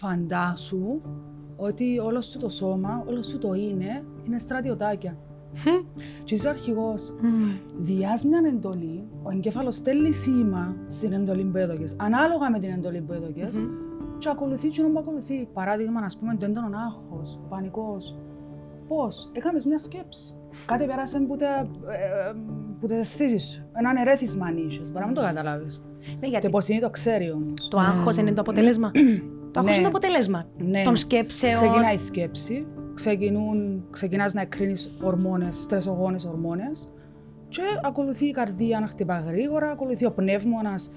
Φαντάσου ότι όλο σου το σώμα, όλο σου το είναι, είναι στρατιωτάκια. Και είσαι ο αρχηγό. Διάς μια εντολή, ο εγκέφαλος στέλνει σήμα στην εντολή που έδωκες, ανάλογα με την εντολή που έδωκες, και ακολουθεί και που ακολουθεί. Παράδειγμα, α πούμε, το έντονο άγχο, πανικός. Πώς, έκαμες μια σκέψη. Κάτι πέρασε που τα, ε, που τα αισθήσεις σου. Έναν ερέθισμα αν είσαι. Μπορεί να μην το καταλάβεις. Ναι, Το γιατί υποσυνείδητο το ξέρει όμως. το άγχος είναι το αποτέλεσμα. το άγχος Ναι. είναι το αποτέλεσμα Ναι. των σκέψεων. Ξεκινάει η σκέψη, ξεκινούν, ξεκινάς να εκκρίνεις ορμόνες, στρεσογόνες ορμόνες και ακολουθεί η καρδία να χτυπά γρήγορα, ακολουθεί ο πνεύμονας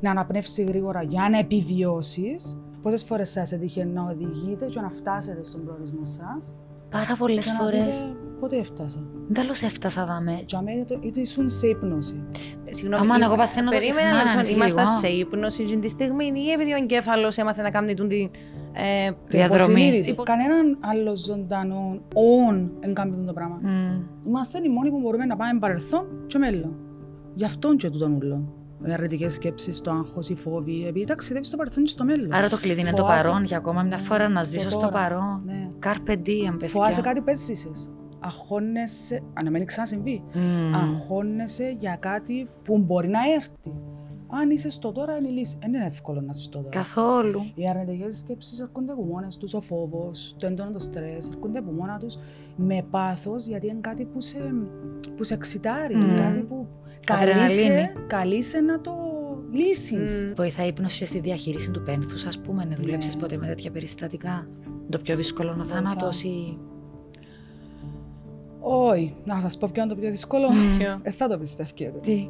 να αναπνεύσει γρήγορα για να επιβιώσεις. Πόσες φορές σας έτυχε να οδηγείτε και να φτάσετε στον προορισμό σας; Πάρα πολλές και να φορές. πείτε πότε έφτασα; Τέλος έφτασα δάμε. Για μένα είτε- είτε ήσουν σε ύπνωση. Συγγνώμη, Αμάν, η- εγώ παθαίνω το περίμενα συχνά, να να ρωτήσω, Είμαστε ανησυχώ. σε ύπνωση και τη στιγμή ή επειδή ο εγκέφαλος έμαθε να κάνει την. την, Ε, Το Διαδρομή. υποσυνείδητο. Υπο- Κανέναν άλλο ζωντανό όν δεν κάνει αυτό το πράγμα. Μμ. Είμαστε οι μόνοι που μπορούμε να πάμε παρελθόν και μέλλον. Γι' αυτόν και τούτον ούλον. Οι αρνητικές σκέψεις, το άγχος, οι φόβοι, επειδή ταξιδεύεις στο παρελθόν και στο μέλλον. Άρα το κλειδί είναι το Φοάσαι- παρόν για ακόμα μια φορά να ζήσω στο τώρα. παρόν. Ναι. Carpe diem, παιδιά. Φοάσαι κάτι που έζησες. Αγχώνεσαι, αν μην ξανασυμβεί. Μμ. Αγχώνεσαι για κάτι που μπορεί να έρθει. Αν είσαι στο τώρα, είναι η λύση. Δεν είναι εύκολο να είσαι στο τώρα. Καθόλου. Οι αρνητικές σκέψεις έρχονται από μόνες τους, ο φόβος, το έντονο το στρες, έρχονται από μόνα τους με πάθος γιατί είναι κάτι που σε, που σε εξητάρει. Μμμ. Κάτι που Αδρεναλίνη. καλείσαι, καλείσαι να το λύσεις. Μμ. Βοηθάει η ύπνωση και στη διαχείριση του πένθους, ας πούμε, να δουλέψεις Ναι. ποτέ με τέτοια περιστατικά. Το πιο δύσκολο είναι ο Βοηθά. θάνατος ή. Όχι, να σα πω ποιο είναι το πιο δύσκολο. Ποιο; Ε, θα το πιστεύετε. Τι;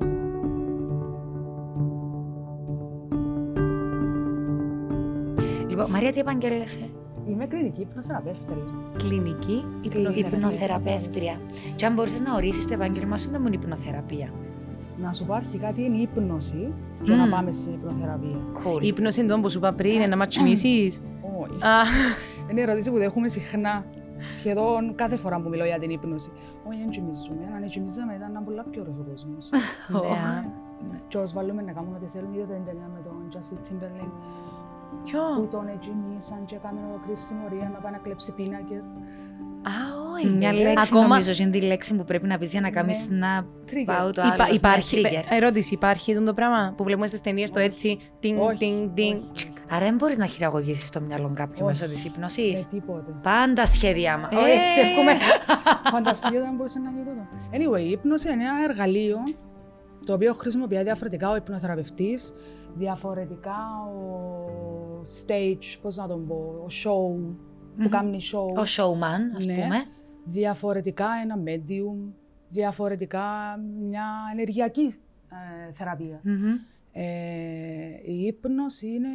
Λοιπόν, Μαρία, τι επαγγέλλεσαι; Είμαι κλινική υπνοθεραπεύτρια. Κλινική υπνοθεραπεία. Υπνοθεραπεύτρια. Και αν μπορείς να ορίσεις το επάγγελμα σου, δεν μου είναι υπνοθεραπεία. Να σου πω αρχικά τι είναι η ύπνωση και Μμ. να πάμε στην υπνοθεραπεία. Cool. Η ύπνωση είναι το που σου είπα πριν, είναι να ματσιμίσεις. Όχι. Α, Είναι η ερώτηση που δέχομαι συχνά. Σχεδόν κάθε φορά που μιλώ για την ύπνωση. Όχι, δεν κοιμίζουμε. Αν κοιμίζαμε ήταν να πολλά πιο ωραίος ο κόσμος. ναι. Και ως βάλουμε να κάνουμε ό,τι θέλουμε, είδατε την ταινία με τον Justin Timberlake που Ποιο; τον εγκυμίσαν και έκαμε ολόκληρη συμμορία να πάει να κλέψει πίνακες. Α, όχι. Μια Ναι. λέξη Ακόμα- νομίζω είναι τη λέξη που πρέπει να πεις για να κάνεις Ναι. να Trigger. πάω το Υπά- άλλο. υπάρχει, Ναι, trigger. ερώτηση, υπάρχει αυτό το πράγμα που βλέπουμε στις ταινίες το Όχι. έτσι, τινγκ, Όχι, τινγκ, τινγκ. όχι. Άρα δεν μπορείς να χειραγωγήσεις το μυαλό κάποιου Όχι. μέσω της Με ύπνωσης. τίποτε. Πάντα σχέδια μα. Ε. Όχι, στευκούμε. Φανταστείτε δεν μπορούσε να γίνει τούτο. Anyway, η ύπνωση είναι ένα εργαλείο το οποίο χρησιμοποιεί διαφορετικά ο υπνοθεραπευτής, διαφορετικά ο stage, πώς να τον πω, ο show που κάνει show. Ο showman, ας Ναι. πούμε. διαφορετικά ένα medium, διαφορετικά μια ενεργειακή ε, θεραπεία. Μμμ. Ε, η ύπνωση είναι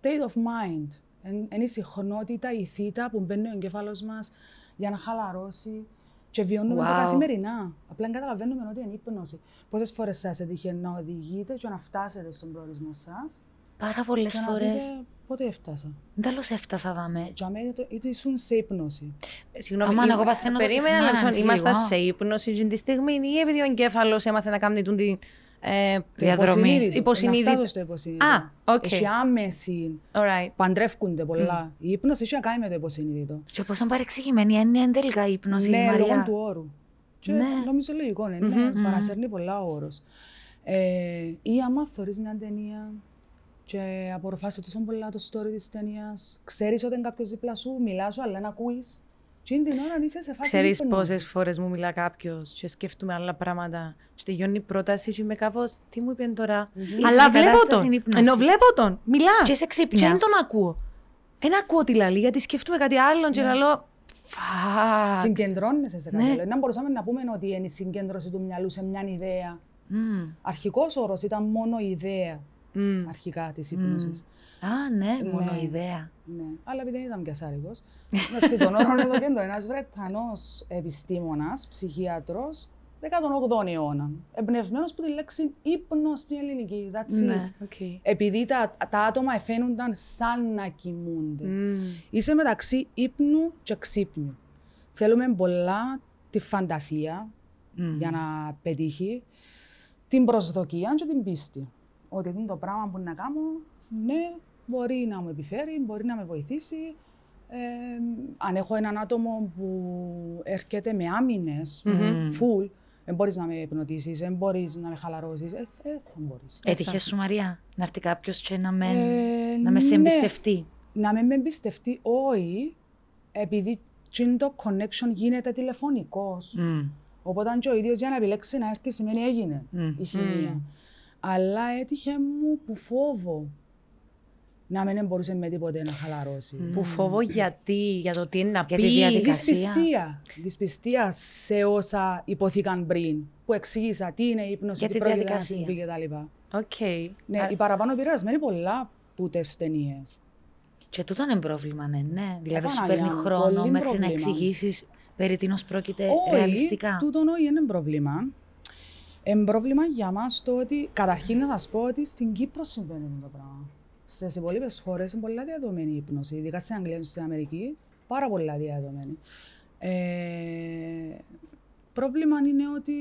state of mind. Εν- Είναι η συχνότητα, η θήτα που μπαίνει ο εγκέφαλος μας για να χαλαρώσει και βιώνουμε το Wow. καθημερινά. Απλά δεν καταλαβαίνουμε ότι είναι ύπνωση. Πόσες φορές σας έτυχε να οδηγείτε και να φτάσετε στον προορισμό σας; Πάρα πολλές και να φορές. πείτε πότε έφτασα; Τέλος έφτασα δάμε. Για μένα είτε- είτε ήσουν σε ύπνωση. Συγγνώμη, Αμάν, η- εγώ παθαίνω το περίμενα συχνά, να ρωτήσω, ανησυχώ. Είμαστε σε ύπνωση και τη στιγμή ή επειδή ο εγκέφαλος έμαθε να κάνει την την, ε, Το Διαδρομή. υποσυνείδητο. Υποσυνείδητο. Να φτάσω στο υποσυνείδητο. Α, οκ. Έχει άμεση. alright. Παντρεύκονται πολλά. Η ύπνωση έχει να κάνει με το υποσυνείδητο. Και πόσο παρεξηγημένη είναι τελικά η ύπνωση, ναι, λόγω Μαρία. του όρου. Και Ναι. νομίζω λογικό είναι. Μμμ, ναι, μμμ. παρασέρνει πολλά ο όρος. Ε, ή άμα θωρείς μια ταινία και απορροφάσαι τόσο πολλά το story της ταινίας, ξέρεις ότι είναι κάποιος δίπλα σου, μιλά σου, αλλά να ακούεις. Και είναι την ώρα αν είσαι σε φάση Ξέρεις ύπνος. πόσες φορές μου μιλά κάποιος και σκέφτομαι άλλα πράγματα και τελειώνει η πρόταση και είμαι κάπως, τι μου είπε τώρα; Είσαι Αλλά σε βλέπω κατάσταση τον, ύπνωσης. ενώ βλέπω τον, μιλά. Και σε Και ξύπνια. δεν τον ακούω. Δεν ακούω τι λαλεί, γιατί σκέφτομαι κάτι άλλο και Ναι. λαλώ, φακ. Συγκεντρώνεσαι σε κάτι Ναι. άλλο. Να μπορούσαμε να πούμε ότι είναι η συγκέντρωση του μυαλού σε μια ιδέα. Μμ. Αρχικός όρος ήταν μόνο η ιδέα Μμ. αρχικά της ύπνωσης. Α, ναι, μόνο Ναι. ιδέα. Ναι, αλλά επειδή δεν ήταν και ασάρικος. Εντάξει, τον όρο εδώ και το ένας Βρετανός επιστήμονας, ψυχίατρος, 18ο αιώνα. Εμπνευσμένος που τη λέξη ύπνος στην ελληνική. That's it. Ναι. Οκ. Επειδή τα, τα άτομα εφαίνονταν σαν να κοιμούνται. Μμ. Είσαι μεταξύ ύπνου και ξύπνου. Θέλουμε πολλά τη φαντασία Μμ. για να πετύχει, την προσδοκία και την πίστη. Ότι είναι το πράγμα που να κάνω, ναι, μπορεί να μου επιφέρει, μπορεί να με βοηθήσει. Ε, αν έχω έναν άτομο που έρχεται με άμυνες, full, δεν μπορείς να με υπνοτήσεις, δεν μπορείς να με χαλαρώσεις, ε, ε, θα μπορείς. Έτυχε σου, Μαρία, να έρθει κάποιος και να με, Ε, να μες σε ναι. εμπιστευτεί. Να με με εμπιστευτεί, όχι, επειδή τσιν το connection γίνεται τηλεφωνικός. Μμ. Οπότε αν και ο ίδιος για να επιλέξει να έρθει σημαίνει έγινε Μμ. η χημεία. Αλλά έτυχε μου που φόβο να μην μπορούσε με τίποτε να χαλαρώσει. Που φόβο γιατί, για το τι είναι να Για τη πει. διαδικασία. Δυσπιστία. Δυσπιστία σε όσα ειπωθήκαν πριν. Που εξήγησα τι είναι η ύπνωση, Για τι τη πρόκειται να διαδικασία. συμβεί κτλ. Οκ. Ναι, Α- οι παραπάνω επηρεασμένοι πολλά που τις ταινίες. Και τούτο είναι πρόβλημα, ναι. ναι. Δηλαδή σου Παναγιά παίρνει μου, χρόνο πολύ μέχρι να πρόβλημα. εξηγήσεις περί τίνος πρόκειται Όχι, ρεαλιστικά. τούτον όχι είναι πρόβλημα. Είναι πρόβλημα για μας το ότι, καταρχήν να σας πω ότι στην Κύπρο συμβαίνει αυτό το πράγμα. Στις υπόλοιπες χώρες είναι πολλά διαδομένη η ύπνοση, ειδικά στην Αγγλία και στην Αμερική, πάρα πολλά διαδομένη. Ε, πρόβλημα είναι ότι,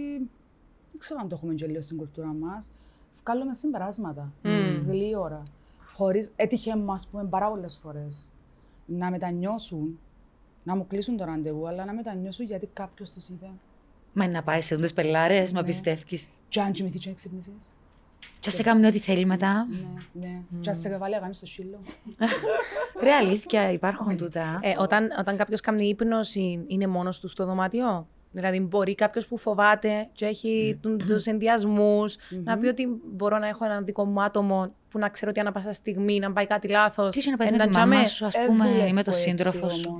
δεν ξέρω αν το έχουμε και λίγο στην κουλτούρα μας, βγάλουμε συμπεράσματα Μμμ. γλύωρα. Χωρίς, έτυχε μου, ας πούμε, πάρα πολλές φορές να μετανιώσουν, να μου κλείσουν το ραντεβού, αλλά να μετανιώσουν γιατί κάποιος του είπε. Μα είναι να πάει σε δούντες πελάρες, μα Ναι. πιστεύει. Και αν κοιμηθεί και ξύπνησες. Και σε κάνει ό,τι θέλει μετά. Ναι, ναι. Και αν σε βάλει να κάνεις το σύλλο. Ρε αλήθεια, υπάρχουν τούτα. Ε, όταν όταν κάποιος κάνει ύπνωση, είναι μόνος του στο δωμάτιο; Δηλαδή, μπορεί κάποιος που φοβάται και έχει τους ενδιασμούς να πει ότι μπορώ να έχω έναν δικό μου άτομο που να ξέρω ότι ανά πάσα στιγμή να πάει κάτι λάθος. Τι είσαι να πάει με τη μαμά σου, ας πούμε, ή με τον σύντροφο σου.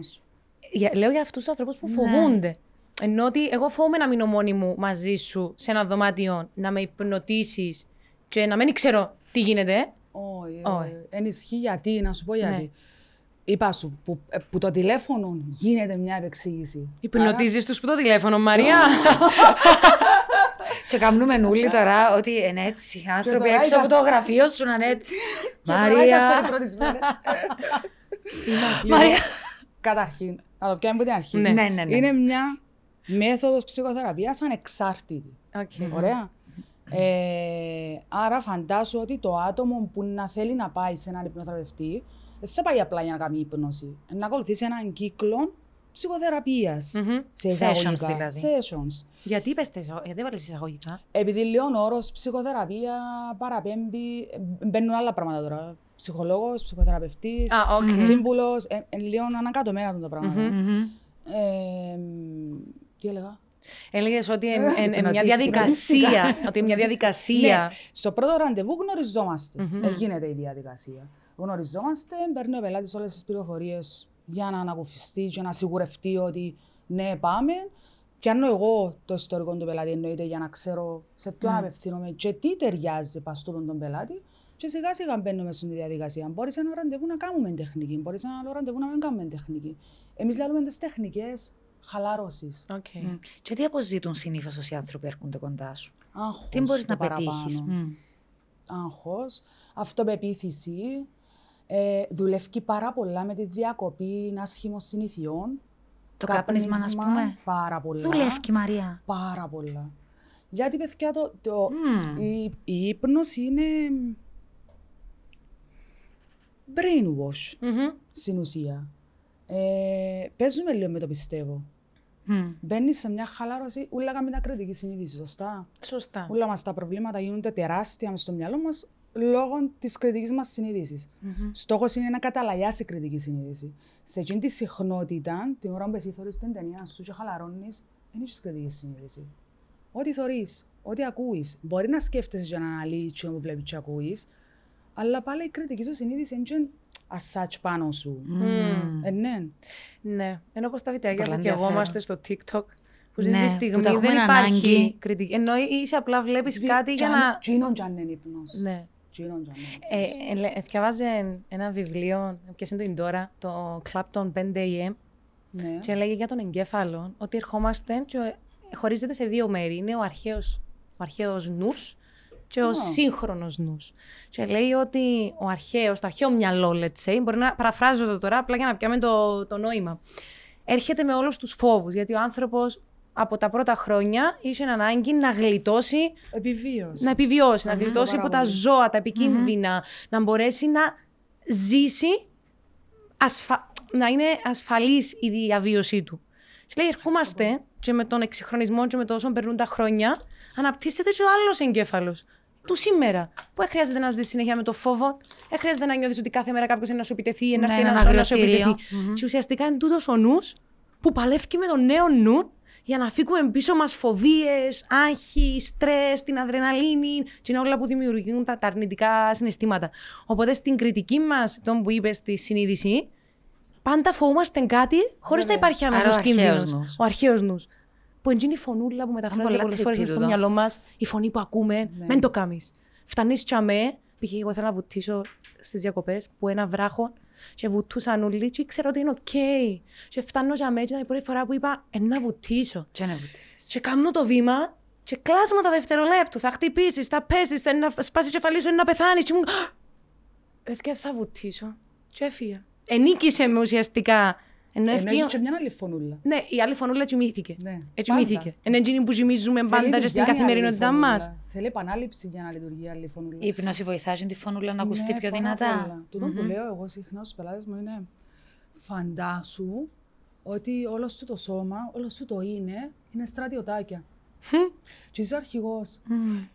Λέω για αυτούς τους ανθρώπους που Ναι. φοβούνται. Ενώ ότι εγώ φοβούμαι να μείνω μόνη μου μαζί σου σε ένα δωμάτιο, να με υπνοτήσεις και να μην ξέρω τι γίνεται. Όχι, Όχι. όχι. Εν ισχύει γιατί, να σου πω γιατί. Ναι. Είπα σου, που, ε, που το τηλέφωνο γίνεται μια επεξήγηση. Υπνοτίζει τους που το τηλέφωνο, Μαρία. Και κάνουμε νουλί τώρα ότι είναι έτσι. Οι άνθρωποι τώρα έξω από είδα- το γραφείο σου να είναι έτσι. Και τώρα είσαστε οι Μαρία. πρώτες μέρες. Μαρία. Καταρχήν, να το πιάνουμε από την αρχή. Ναι. Ναι, ναι, ναι. Είναι μια μέθοδος ψυχοθεραπείας ανεξάρτητη. Οκ. Ωραία. Ε, άρα φαντάσου ότι το άτομο που να θέλει να πάει σε έναν υπνοθεραπευτή δεν θα πάει απλά για να κάνει ύπνωση. Να ακολουθήσει έναν κύκλο ψυχοθεραπείας. Μμμ. Σε Sessions εισαγωγικά. δηλαδή. Sessions. Γιατί είπες τέσσερα, γιατί έβαλες εισαγωγικά. Επειδή λέω ο όρος ψυχοθεραπεία παραπέμπει, ε, μπαίνουν άλλα πράγματα τώρα. Ψυχολόγος, ψυχοθεραπευτής, Α, οκ. σύμβουλος, ε, ε, λίγο ανακατωμένα τα πράγματα. Μμμ. Ε, τι έλεγα; Έλεγες ότι είναι μια υπνοτίστηκα. διαδικασία. ότι είναι μια διαδικασία. Ναι, στο πρώτο ραντεβού γνωριζόμαστε. Ε, γίνεται η διαδικασία. Γνωριζόμαστε, παίρνει ο πελάτη όλες τις πληροφορίες για να ανακουφιστεί και να σιγουρευτεί ότι ναι, πάμε. Πιάνω εγώ το ιστορικό του πελάτη, εννοείται, για να ξέρω σε ποιον απευθύνομαι και τι ταιριάζει πας τούν τον πελάτη. Και σιγά σιγά μπαίνουμε στην διαδικασία. Μπορείς ένα ραντεβού να κάνουμε τεχνική, μπορείς ένα άλλο ραντεβού να μην κάνουμε τεχνική. Εμείς λέμε τις τεχνικές χαλάρωση. Οκ. Μμ. Και τι αποζητούν συνήθως όσοι άνθρωποι έρχονται κοντά σου; Άγχος Τι μπορείς το να πετύχεις; παραπάνω. άγχος, αυτοπεποίθηση. Ε, δουλεύει πάρα πολλά με τη διακοπή άσχημων συνηθιών. Το κάπνισμα, ας Κάπνισμα, πούμε. Πάρα πολλά. Δουλεύει, Μαρία. Πάρα πολλά. Γιατί, παιδιά, το, το, Μμμ. η, η ύπνωση είναι brainwash Μμμ. στην ουσία. Ε, παίζουμε λίγο με το πιστεύω. Μμ. Μπαίνεις σε μια χαλάρωση, ούλα κάνουμε μια κριτική συνείδηση, σωστά; Σωστά. Όλα μας τα προβλήματα γίνονται τεράστια μες στο μυαλό μας λόγω της κριτικής μας συνείδησης. Στόχος είναι να καταλαγιάσει η κριτική συνείδηση. Σε εκείνη τη συχνότητα, την ώρα που εσύ θωρείς την ταινία σου και χαλαρώνεις, δεν έχεις κριτική συνείδηση. Ό,τι θωρείς, ό,τι ακούεις, μπορεί να σκέφτεσαι για να αναλύεις τι που βλέπεις και ακούεις, αλλά πάλι η κριτική σου συνείδηση είναι και ασάτς πάνω σου. Μμμ. Ε, ναι. Ναι. Ενώ όπως τα βιντεάκια Πολλά που και εγώ ενδιαφέρον. είμαστε στο TikTok, που Ναι, αυτή τη που στιγμή τα έχουμε δεν υπάρχει ανάγκη. κριτική. Ενώ είσαι απλά βλέπεις κάτι για να... Τζίνον κι αν είναι ύπνος. Ναι. Τζίνον κι αν είναι ύπνος. Ε, ε, λέ- Διαβάζε ένα βιβλίο, ποιες είναι το τώρα, το Clapton 5 AM, Ναι. και λέγει για τον εγκέφαλο ότι ερχόμαστε και ε, χωρίζεται σε δύο μέρη. Είναι ο αρχαίος, ο αρχαίος νους και ο Α. σύγχρονος νους. Και λέει ότι ο αρχαίος, το αρχαίο μυαλό, let's say, μπορεί να παραφράζω το τώρα απλά για να πιάμε το, το νόημα, έρχεται με όλους τους φόβους, γιατί ο άνθρωπος από τα πρώτα χρόνια είχε ανάγκη να γλιτώσει Επιβίωση. να επιβιώσει, να Να γλιτώσει στο από τα παράγοντα. ζώα, τα επικίνδυνα, να μπορέσει να ζήσει, ασφα... να είναι ασφαλής η διαβίωσή του. Και λέει, ερχόμαστε και με τον εξυγχρονισμό και με το όσο περνούν τα χρόνια, αναπτύσσεται και ο άλλος εγκέφαλος. Του σήμερα. Που δεν χρειάζεται να ζεις συνέχεια με το φόβο, δεν χρειάζεται να νιώθεις ότι κάθε μέρα κάποιος είναι να σου επιτεθεί, ένα Ναι, έρθει ένα ένας να σου αγριοθύριο. επιτεθεί. Μμμ. Και ουσιαστικά είναι τούτος ο νους που παλεύει με τον νέο νου για να φύγουμε πίσω μας φοβίες, άγχη, στρες, την αδρεναλίνη, και είναι όλα που δημιουργούν τα, τα αρνητικά συναισθήματα. Οπότε στην κριτική μας, τον που είπες στη συνείδηση, πάντα φοβούμαστε κάτι χωρίς να Βέβαια. υπάρχει Άρα άμεσο ο αρχαίος κίνδυνο. νους. Ο αρχαίος νους. Που είναι η φωνούλα που μεταφράζεται πολλά πολλές φορές creepy στο τούτο. μυαλό μας, η φωνή που ακούμε, Ναι. μεν το κάνεις. Φτάνει τζιαμέ, π.χ. εγώ θέλω να βουτήσω στις διακοπές που ένα βράχο και βουτούσαν όλοι και ήξερα ότι είναι οκ. Και φτάνω τζιαμέ και ήταν η πρώτη φορά που είπα «Ε, να βουτήσω. Και να βουτήσεις. Και κάνω το βήμα και κλάσματα δευτερολέπτου. Θα χτυπήσεις, θα πέσεις, θα να σπάσει η κεφαλή σου, να πεθάνεις. Και μου. Παιδιά, θα βουτήσω. Και έφυγα. Ενίκησε με ουσιαστικά. Ενώ Ενώ έχει έφυγε. και μια άλλη φωνούλα. Ναι, η άλλη φωνούλα κοιμήθηκε. Ναι, Έτσι πάντα. κοιμήθηκε. Είναι εκείνη που κοιμίζουμε πάντα Θέλει και στην δουλειά η άλλη καθημερινότητά φωνούλα. μας. Θέλει επανάληψη για να λειτουργεί η άλλη φωνούλα. Η υπνώση βοηθάζει τη φωνούλα να ακουστεί Ναι, πιο πάρα δυνατά. πολλά. Τούτο που λέω εγώ συχνά στους πελάτες μου είναι φαντάσου ότι όλο σου το σώμα, όλο σου το είναι, είναι στρατιωτάκια. Και είσαι ο αρχηγός.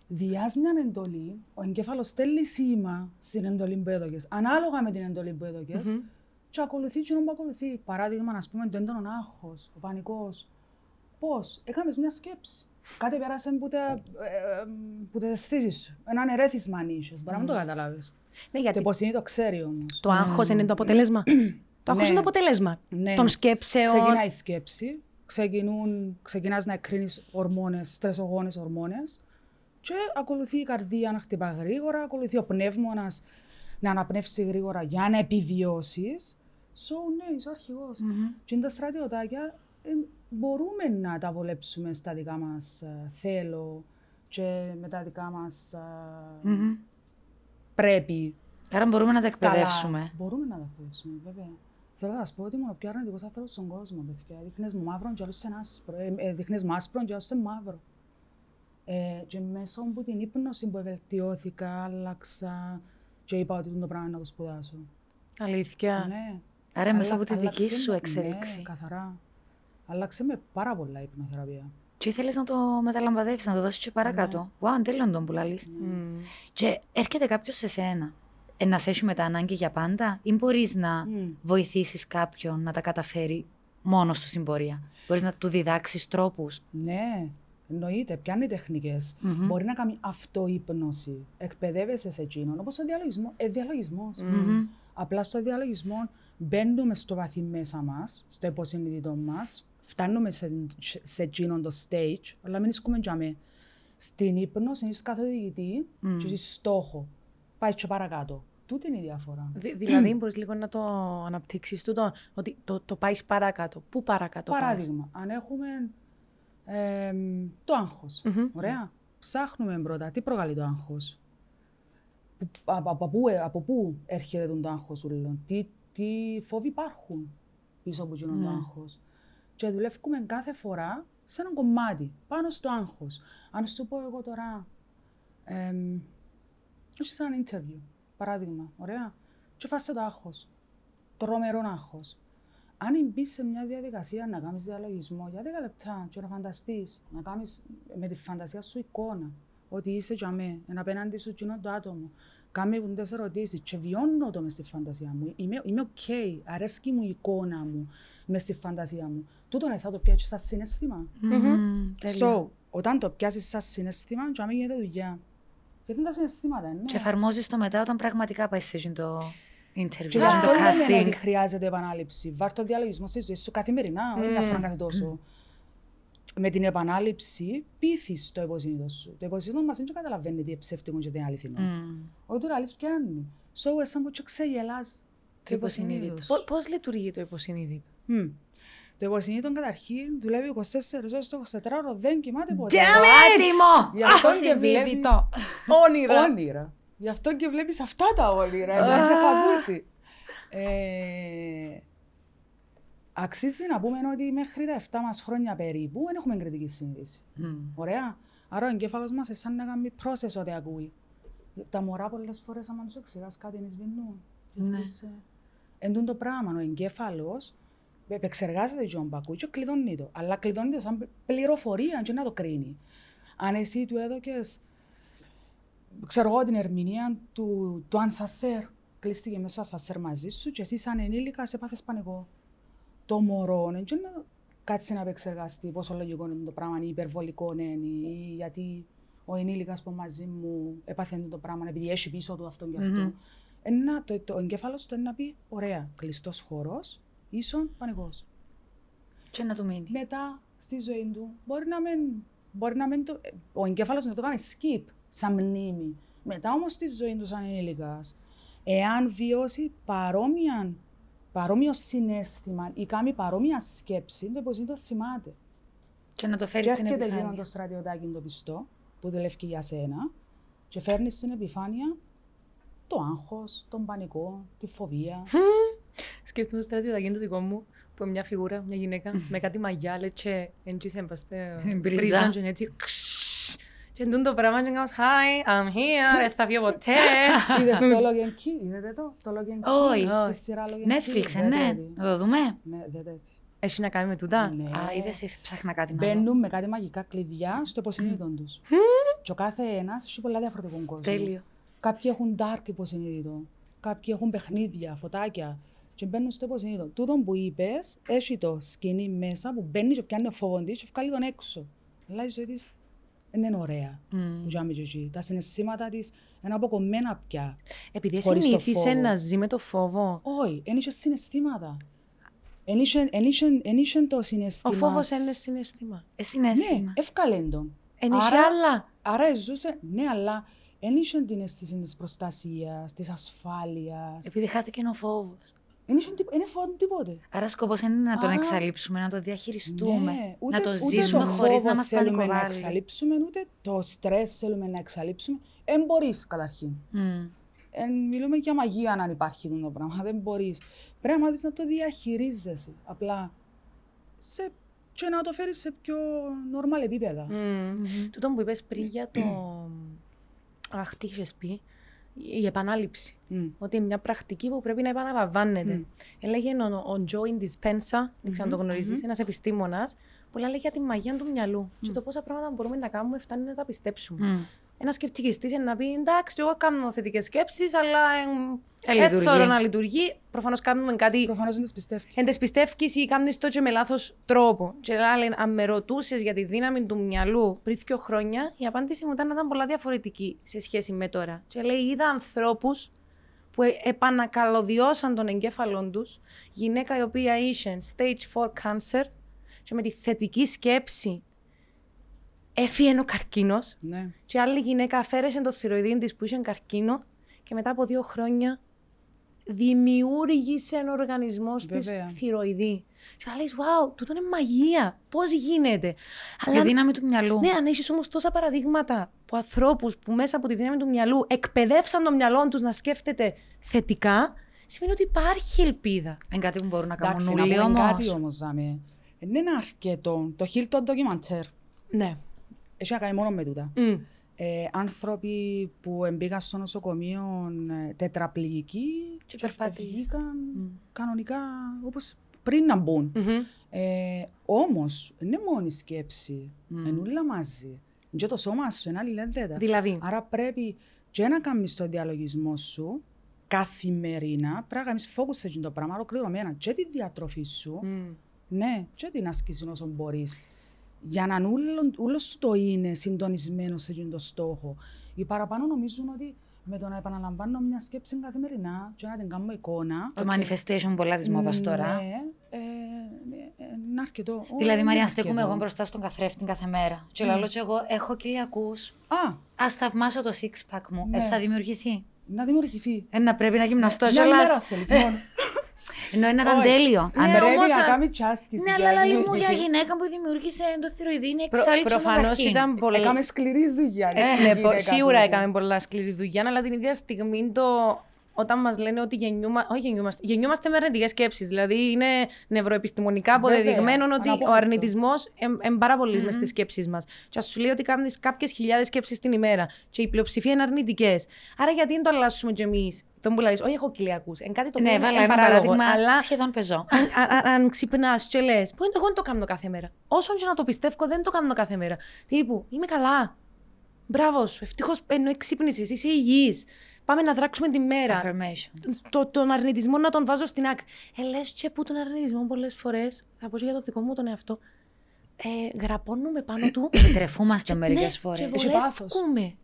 Διάς μια εντολή, ο εγκέφαλος στέλνει σήμα στην εντολή που έδωκες, ανάλογα με την εντολή που έδωκες, και ακολουθεί και που ακολουθεί. Παράδειγμα, να πούμε, το έντονο άγχος, ο πανικός. Πώς, έκαμες μια σκέψη. Κάτι πέρασε που τα, ε, ε, που τα αισθήσεις σου. Έναν ερέθισμα αν είχες. Μπορεί να μην το καταλάβεις. Ναι, Το γιατί υποσυνείδητο ξέρει όμως. το άγχος είναι το αποτέλεσμα. Το άγχος Ναι. είναι το αποτέλεσμα Ναι. των σκέψεων. Ξεκινάει η σκέψη, ξεκινούν, ξεκινάς να εκκρίνεις ορμόνες, στρεσογόνες ορμόνες και ακολουθεί η καρδία να χτυπά γρήγορα, ακολουθεί ο πνεύμονας να αναπνεύσει γρήγορα για να επιβιώσεις. So, ναι, είσαι ο αρχηγός. Και είναι τα στρατιωτάκια ε, μπορούμε να τα βολέψουμε στα δικά μας ε, θέλω και με τα δικά μας ε, Μμμ. πρέπει Άρα μπορούμε να τα Καλά. εκπαιδεύσουμε. Μπορούμε να τα εκπαιδεύσουμε, βέβαια. Θέλω να σας πω ότι ήμουν ο πιο αρνητικός άνθρωπος στον κόσμο, παιδιά. Δείχνε μου μαύρο και άλλος σε άσπρο. Ε, ε, Δείχνε μου άσπρο και άλλος σε μαύρο. Ε, και μέσω από την ύπνωση που βελτιώθηκα, άλλαξα και είπα ότι το πράγμα είναι να το σπουδάσω. Αλήθεια. Ναι. Άρα μέσα Άλλα- από τη δική άλλαξε σου με- εξέλιξη. Ναι, καθαρά. Άλλαξε με πάρα πολλά η υπνοθεραπεία. Και ήθελες να το μεταλαμπαδεύσεις, να το δώσεις και παρακάτω. Wow, τέλειον τον που λαλείς. Μμ. Και έρχεται κάποιος σε σένα. Ε, να σε έχει μετά ανάγκη για πάντα, ή μπορείς να Μμ. βοηθήσεις κάποιον να τα καταφέρει μόνος του στην πορεία; Μπορείς να του διδάξεις τρόπους; Ναι, εννοείται. Πιάνει τεχνικές; Μπορεί να κάνει αυτούπνωση. Εκπαιδεύεσαι σε εκείνον. Όπως ο διαλογισμός. Ε, διαλογισμός. Απλά στο διαλογισμό μπαίνουμε στο βαθύ μέσα μα, στο υποσυνείδητο μα, φτάνουμε σε, σε εκείνον το stage, αλλά μην ισκούμε τζαμί. Στην ύπνωση είσαι καθοδηγητή και είσαι στόχο. Πάει και παρακάτω. Τούτη είναι η διαφορά. Δη- δηλαδή, μπορεί λίγο να το αναπτύξει τούτο, ότι το, το πάει παρακάτω. Πού παρακάτω πας? Παράδειγμα, αν έχουμε εμ, το άγχος, ωραία, ψάχνουμε πρώτα τι προκαλεί το άγχος. Που- Από, από, πού, ε, από πού έρχεται το άγχος ούλο, τι, τι φόβοι υπάρχουν πίσω από εκείνο το άγχος. Και δουλεύουμε κάθε φορά σε ένα κομμάτι, πάνω στο άγχος. Αν σου πω εγώ τώρα, εμ, είσαι σε ένα interview, παράδειγμα, ωραία, και φάσε το άγχος, τρομερό άγχος. Αν μπεις σε μια διαδικασία να κάνεις διαλογισμό για 10 λεπτά και να φανταστείς, να κάνεις με τη φαντασία σου εικόνα ότι είσαι για μέ, εν απέναντι σου κοινό το άτομο, κάμε μου τις ερωτήσεις και βιώνω το μες στη φαντασία μου. Είμαι, είμαι οκ, αρέσκει μου η εικόνα μου μες στη φαντασία μου. Τούτο ναι, θα το πιάσεις σαν συναίσθημα. So, όταν το πιάσεις σαν συναίσθημα, και μην γίνεται δουλειά. Γιατί είναι τα συναισθήματα, ναι. Και εφαρμόζεις το μετά όταν πραγματικά πάει σε εκείνο το interview, Και σε γι' εκείνο αυτό το λέμε ότι casting. χρειάζεται επανάληψη. Βάρ το διαλογισμό στη ζωή σου καθημερινά, όχι μια φορά κάθε τόσο. Με την επανάληψη πείθεις το υποσυνείδητο σου. Το υποσυνείδητο μας δεν καταλαβαίνει τι είναι ψεύτικο και τι είναι αληθινό. Μμ. Όχι τώρα λες πιάνει. So, εσάν που και ξεγελάς το υποσυνείδητος. υποσυνείδητος. Πώς λειτουργεί το υποσυνείδητο; Μμ. Το υποσυνείδητο καταρχήν δουλεύει 24 ώρες το 24 ώρο, δεν κοιμάται ποτέ. Άτιμο! Γι' αυτό και Υποσυνείδητο. βλέπεις Όνειρα. όνειρα. Γι' αυτό και βλέπεις αυτά τα όνειρα, επειδή σε έχω ακούσει. Ε, αξίζει να πούμε ότι μέχρι τα 7 μας χρόνια περίπου δεν έχουμε κριτική συνείδηση. Μμ. Ωραία. Άρα ο εγκέφαλος μας είναι σαν να κάνει process ό,τι ακούει. Τα μωρά πολλές φορές άμα τους εξηγάς κάτι είναι σβηνούν. Ναι. Εν τούτο το πράγμα, ο εγκέφαλος επεξεργάζεται τον πακού και κλειδώνει το. Αλλά κλειδώνει το σαν πληροφορία και να το κρίνει. Αν εσύ του έδωκες, ξέρω εγώ, την ερμηνεία του, του Ανσασέρ, κλείστηκε μέσα στο Ανσασέρ μαζί σου και εσύ σαν ενήλικα σε πάθες πανικό. Το μωρό, ναι, και να κάτσει να επεξεργαστεί πόσο λογικό είναι το πράγμα, ή υπερβολικό είναι, ή γιατί ο ενήλικας που μαζί μου έπαθε το πράγμα, επειδή έχει πίσω του αυτό και αυτό. Ένα, το, το εγκέφαλος του είναι να πει: Ωραία, κλειστός χώρος, ίσον πανικός. Και να του μείνει. Μετά στη ζωή του μπορεί να μην. Μπορεί να μην το, ο εγκέφαλος να το κάνει skip, σαν μνήμη. Μετά όμως στη ζωή του, σαν ενήλικας, εάν βιώσει παρόμοια, παρόμοιο συνέστημα ή κάνει παρόμοια σκέψη, το υποσύνητο θυμάται. Και να το φέρεις Και στην έρχεται εκείνο επιφάνεια. το στρατιωτάκι το πιστό που δουλεύει για σένα και φέρνει στην επιφάνεια το άγχος, τον πανικό, τη φοβία. Σκέφτομαι στο στρατιωτάκι το δικό μου, που είναι μια φιγούρα, μια γυναίκα, με κάτι μαγιά, λέει και έτσι σε εμπαστέ, Μπρίζα. πρίζαν και έτσι, ξσσσ. Και εντούν το πράγμα και κάνεις «Hi, I'm here, δεν θα βγω ποτέ». Είδες το Logan Key, είδατε το, το Logan Key, Όχι. τη σειρά Logan Key. Netflix, ε, Δέτε ναι. τη. Να το δούμε. Ναι, δέτε τη. Έχει να κάνει με τούτα. Ναι. Α, είδες, ψάχνα κάτι να δω. Μπαίνουν με κάτι μαγικά κλειδιά στο υποσυνείδητο τους. Και ο κάθε ένας έχει πολλά διαφορετικό κόσμο. Τέλειο. Κάποιοι έχουν dark υποσυνείδητο. Κάποιοι έχουν παιχνίδια, φωτάκια. Και μπαίνουν στο υποσυνείδητο. Τούτο που είπες, έχει το σκηνή μέσα που μπαίνει και πιάνει ο φόβο της και βγάλει τον έξω. Αλλά η ζωή της δεν είναι ωραία. Που τζάμε και εκεί. Τα συναισθήματα της είναι αποκομμένα πια. Επειδή Χωρίς το συνήθισε φόβο. να ζει με το φόβο, Όχι, δεν είχε συναισθήματα. Εν είχε- εν είχε- εν είχε το ο συναισθήμα. φόβος είναι συναισθήμα. Ε, Ναι, συνέστημα. εύκαλε τον. Εν είχε Άρα- άλλα. Άρα ζούσε, ναι, αλλά δεν είχε την αίσθηση της προστασίας, της ασφάλειας. Επειδή χάθηκε ο φόβος. Δεν είχε τί- δεν φοβόταν τίποτε. Άρα σκοπός είναι να τον Άρα- εξαλείψουμε, να τον διαχειριστούμε, Ναι, ούτε- να το ούτε ζήσουμε το χωρίς φόβο να μας θέλουμε να πανικοβάλει. εξαλείψουμε, ούτε το στρες θέλουμε να εξαλείψουμε. Δεν μπορείς καταρχήν. Μμ. Ε, μιλούμε για μαγεία αν υπάρχει αυτό το πράγμα. Δεν μπορείς. Πρέπει να μάθεις να το διαχειρίζεσαι. Απλά σε, και να το φέρεις σε πιο νορμάλ επίπεδα. Μμμ. Τούτο που είπες πριν για το... Αχ, τι είχες πει. Η επανάληψη. Μμ. Ότι είναι μια πρακτική που πρέπει να επαναλαμβάνεται. Έλεγε ο, ο Joe Dispenza, δεν ξέρω αν το γνωρίζεις, ένας επιστήμονας, που λέει για τη μαγεία του μυαλού. Και το πόσα πράγματα μπορούμε να κάνουμε φτάνει να τα πιστέψουμε. Μμ. Ένα σκεπτικιστής είναι να πει: Εντάξει, εγώ κάνω θετικές σκέψεις, αλλά Ε, δεν λειτουργεί. θέλω να λειτουργεί. Προφανώς κάνουμε κάτι. Προφανώς δεν τις πιστεύει. Εν τες πιστεύεις ή κάνεις το και με λάθος τρόπο. Και λέει, αν με ρωτούσες για τη δύναμη του μυαλού πριν δύο χρόνια, η απάντηση μου ήταν, να ήταν πολλά διαφορετική σε σχέση με τώρα. Και λέει, είδα ανθρώπους που ε- επανακαλωδιώσαν τον εγκέφαλό τους, γυναίκα η οποία είχε stage 4 cancer και με τη θετική σκέψη έφυγε ο καρκίνος Ναι. και άλλη γυναίκα αφαίρεσε το θηροειδή της που είχε καρκίνο και μετά από δύο χρόνια δημιούργησε ο οργανισμό τη Βέβαια. θηροειδή. Και να λε, wow, τούτο είναι μαγεία. Πώς γίνεται; Η δύναμη του μυαλού. ναι, αν έχεις όμως τόσα παραδείγματα από ανθρώπους που μέσα από τη δύναμη του μυαλού εκπαιδεύσαν το μυαλό τους να σκέφτεται θετικά, σημαίνει ότι υπάρχει ελπίδα. Είναι κάτι που μπορούν να κάνουν Εντάξει, να όλοι πούμε όμως. κάτι όμως, Ζάμε. Δεν είναι αρκετό. Το Hilton Documentaire Ναι. Έχει να κάνει μόνο με τούτα. Mm. Ε, άνθρωποι που μπήκαν στο νοσοκομείο ε, τετραπληγικοί Και περπατήσαν. βγήκαν κανονικά όπως πριν να μπουν. Ε, όμως, δεν είναι μόνο η σκέψη, είναι όλα μαζί. Και το σώμα σου είναι αλληλένδετα. Δηλαδή, Άρα πρέπει και να κάνεις το διαλογισμό σου καθημερινά, πρέπει να κάνεις focus σε αυτό το πράγμα, ολοκληρωμένα και τη διατροφή σου, mm. ναι, και την άσκηση όσο μπορείς. Για να όλο, όλος σου το είναι συντονισμένος σε αυτόν το στόχο. Οι παραπάνω νομίζουν ότι με το να επαναλαμβάνω μια σκέψη καθημερινά και να την κάνω εικόνα. Το manifestation πολλά της μόδας τώρα. Ναι, ε, ναι, ε, είναι αρκετό. Όχι, Δηλαδή, είναι Μαρία, στέκουμε αρκετό. εγώ μπροστά στον καθρέφτη κάθε μέρα. Και λέω και εγώ, έχω κοιλιακούς. Α, Α θαυμάσω το six pack μου. Ναι. Ε, θα δημιουργηθεί. να δημιουργηθεί. Ε, να πρέπει να γυμναστώ Μια κιόλας. ημέρα θέλεις μόνο. Ενώ είναι ήταν Όχι. τέλειο. Αν Αν- πρέπει όμως, να αν- κάνει και άσκηση. Ναι, για αλλά να λέει μου για δημιουργηθεί. γυναίκα που δημιούργησε το θηροειδή είναι Προ, εξάλληψη Προφανώς ήταν πολύ. Έκαμε σκληρή δουλειά. Ε, η ναι, γυναίκα πο- σίγουρα τούτη. έκαμε πολλά σκληρή δουλειά, αλλά την ίδια στιγμή το όταν μας λένε ότι γεννιούμα... όχι γεννιούμαστε, γεννιούμαστε με αρνητικές σκέψεις. Δηλαδή, είναι νευροεπιστημονικά Βέβαια, αποδεδειγμένο ότι ο αναπόφευκτο. αρνητισμός είναι πάρα πολύ μες στις σκέψεις μας. Και ας σου λέει ότι κάνεις κάποιες χιλιάδες σκέψεις την ημέρα και η πλειοψηφία είναι αρνητικές. Άρα, γιατί δεν το αλλάσουμε κι εμείς; Δεν που λέει, Όχι, έχω κοιλιακούς. Εν κάτι το οποίο Ναι, είναι βάλα ένα παράλογο, παράδειγμα Αλλά σχεδόν πεζό. αν, αν, αν ξυπνάς και λες, Πού είναι το εγώ δεν το κάνω κάθε μέρα. Όσον και να το πιστεύω, δεν το κάνω κάθε μέρα. Τύπου, είμαι καλά. Μπράβο σου. Ευτυχώς ενώ ξύπνησες. Είσαι υγιής. Πάμε να δράξουμε τη μέρα. Affirmations. Το, τον αρνητισμό να τον βάζω στην άκρη. Ε, λες και που τον αρνητισμό πολλές φορές, θα πω και για το δικό μου τον εαυτό, ε, γραπώνουμε πάνω του. Και τρεφούμαστε και- μερικές ναι, φορές. Και Έχει πάθος. βολεύκουμε.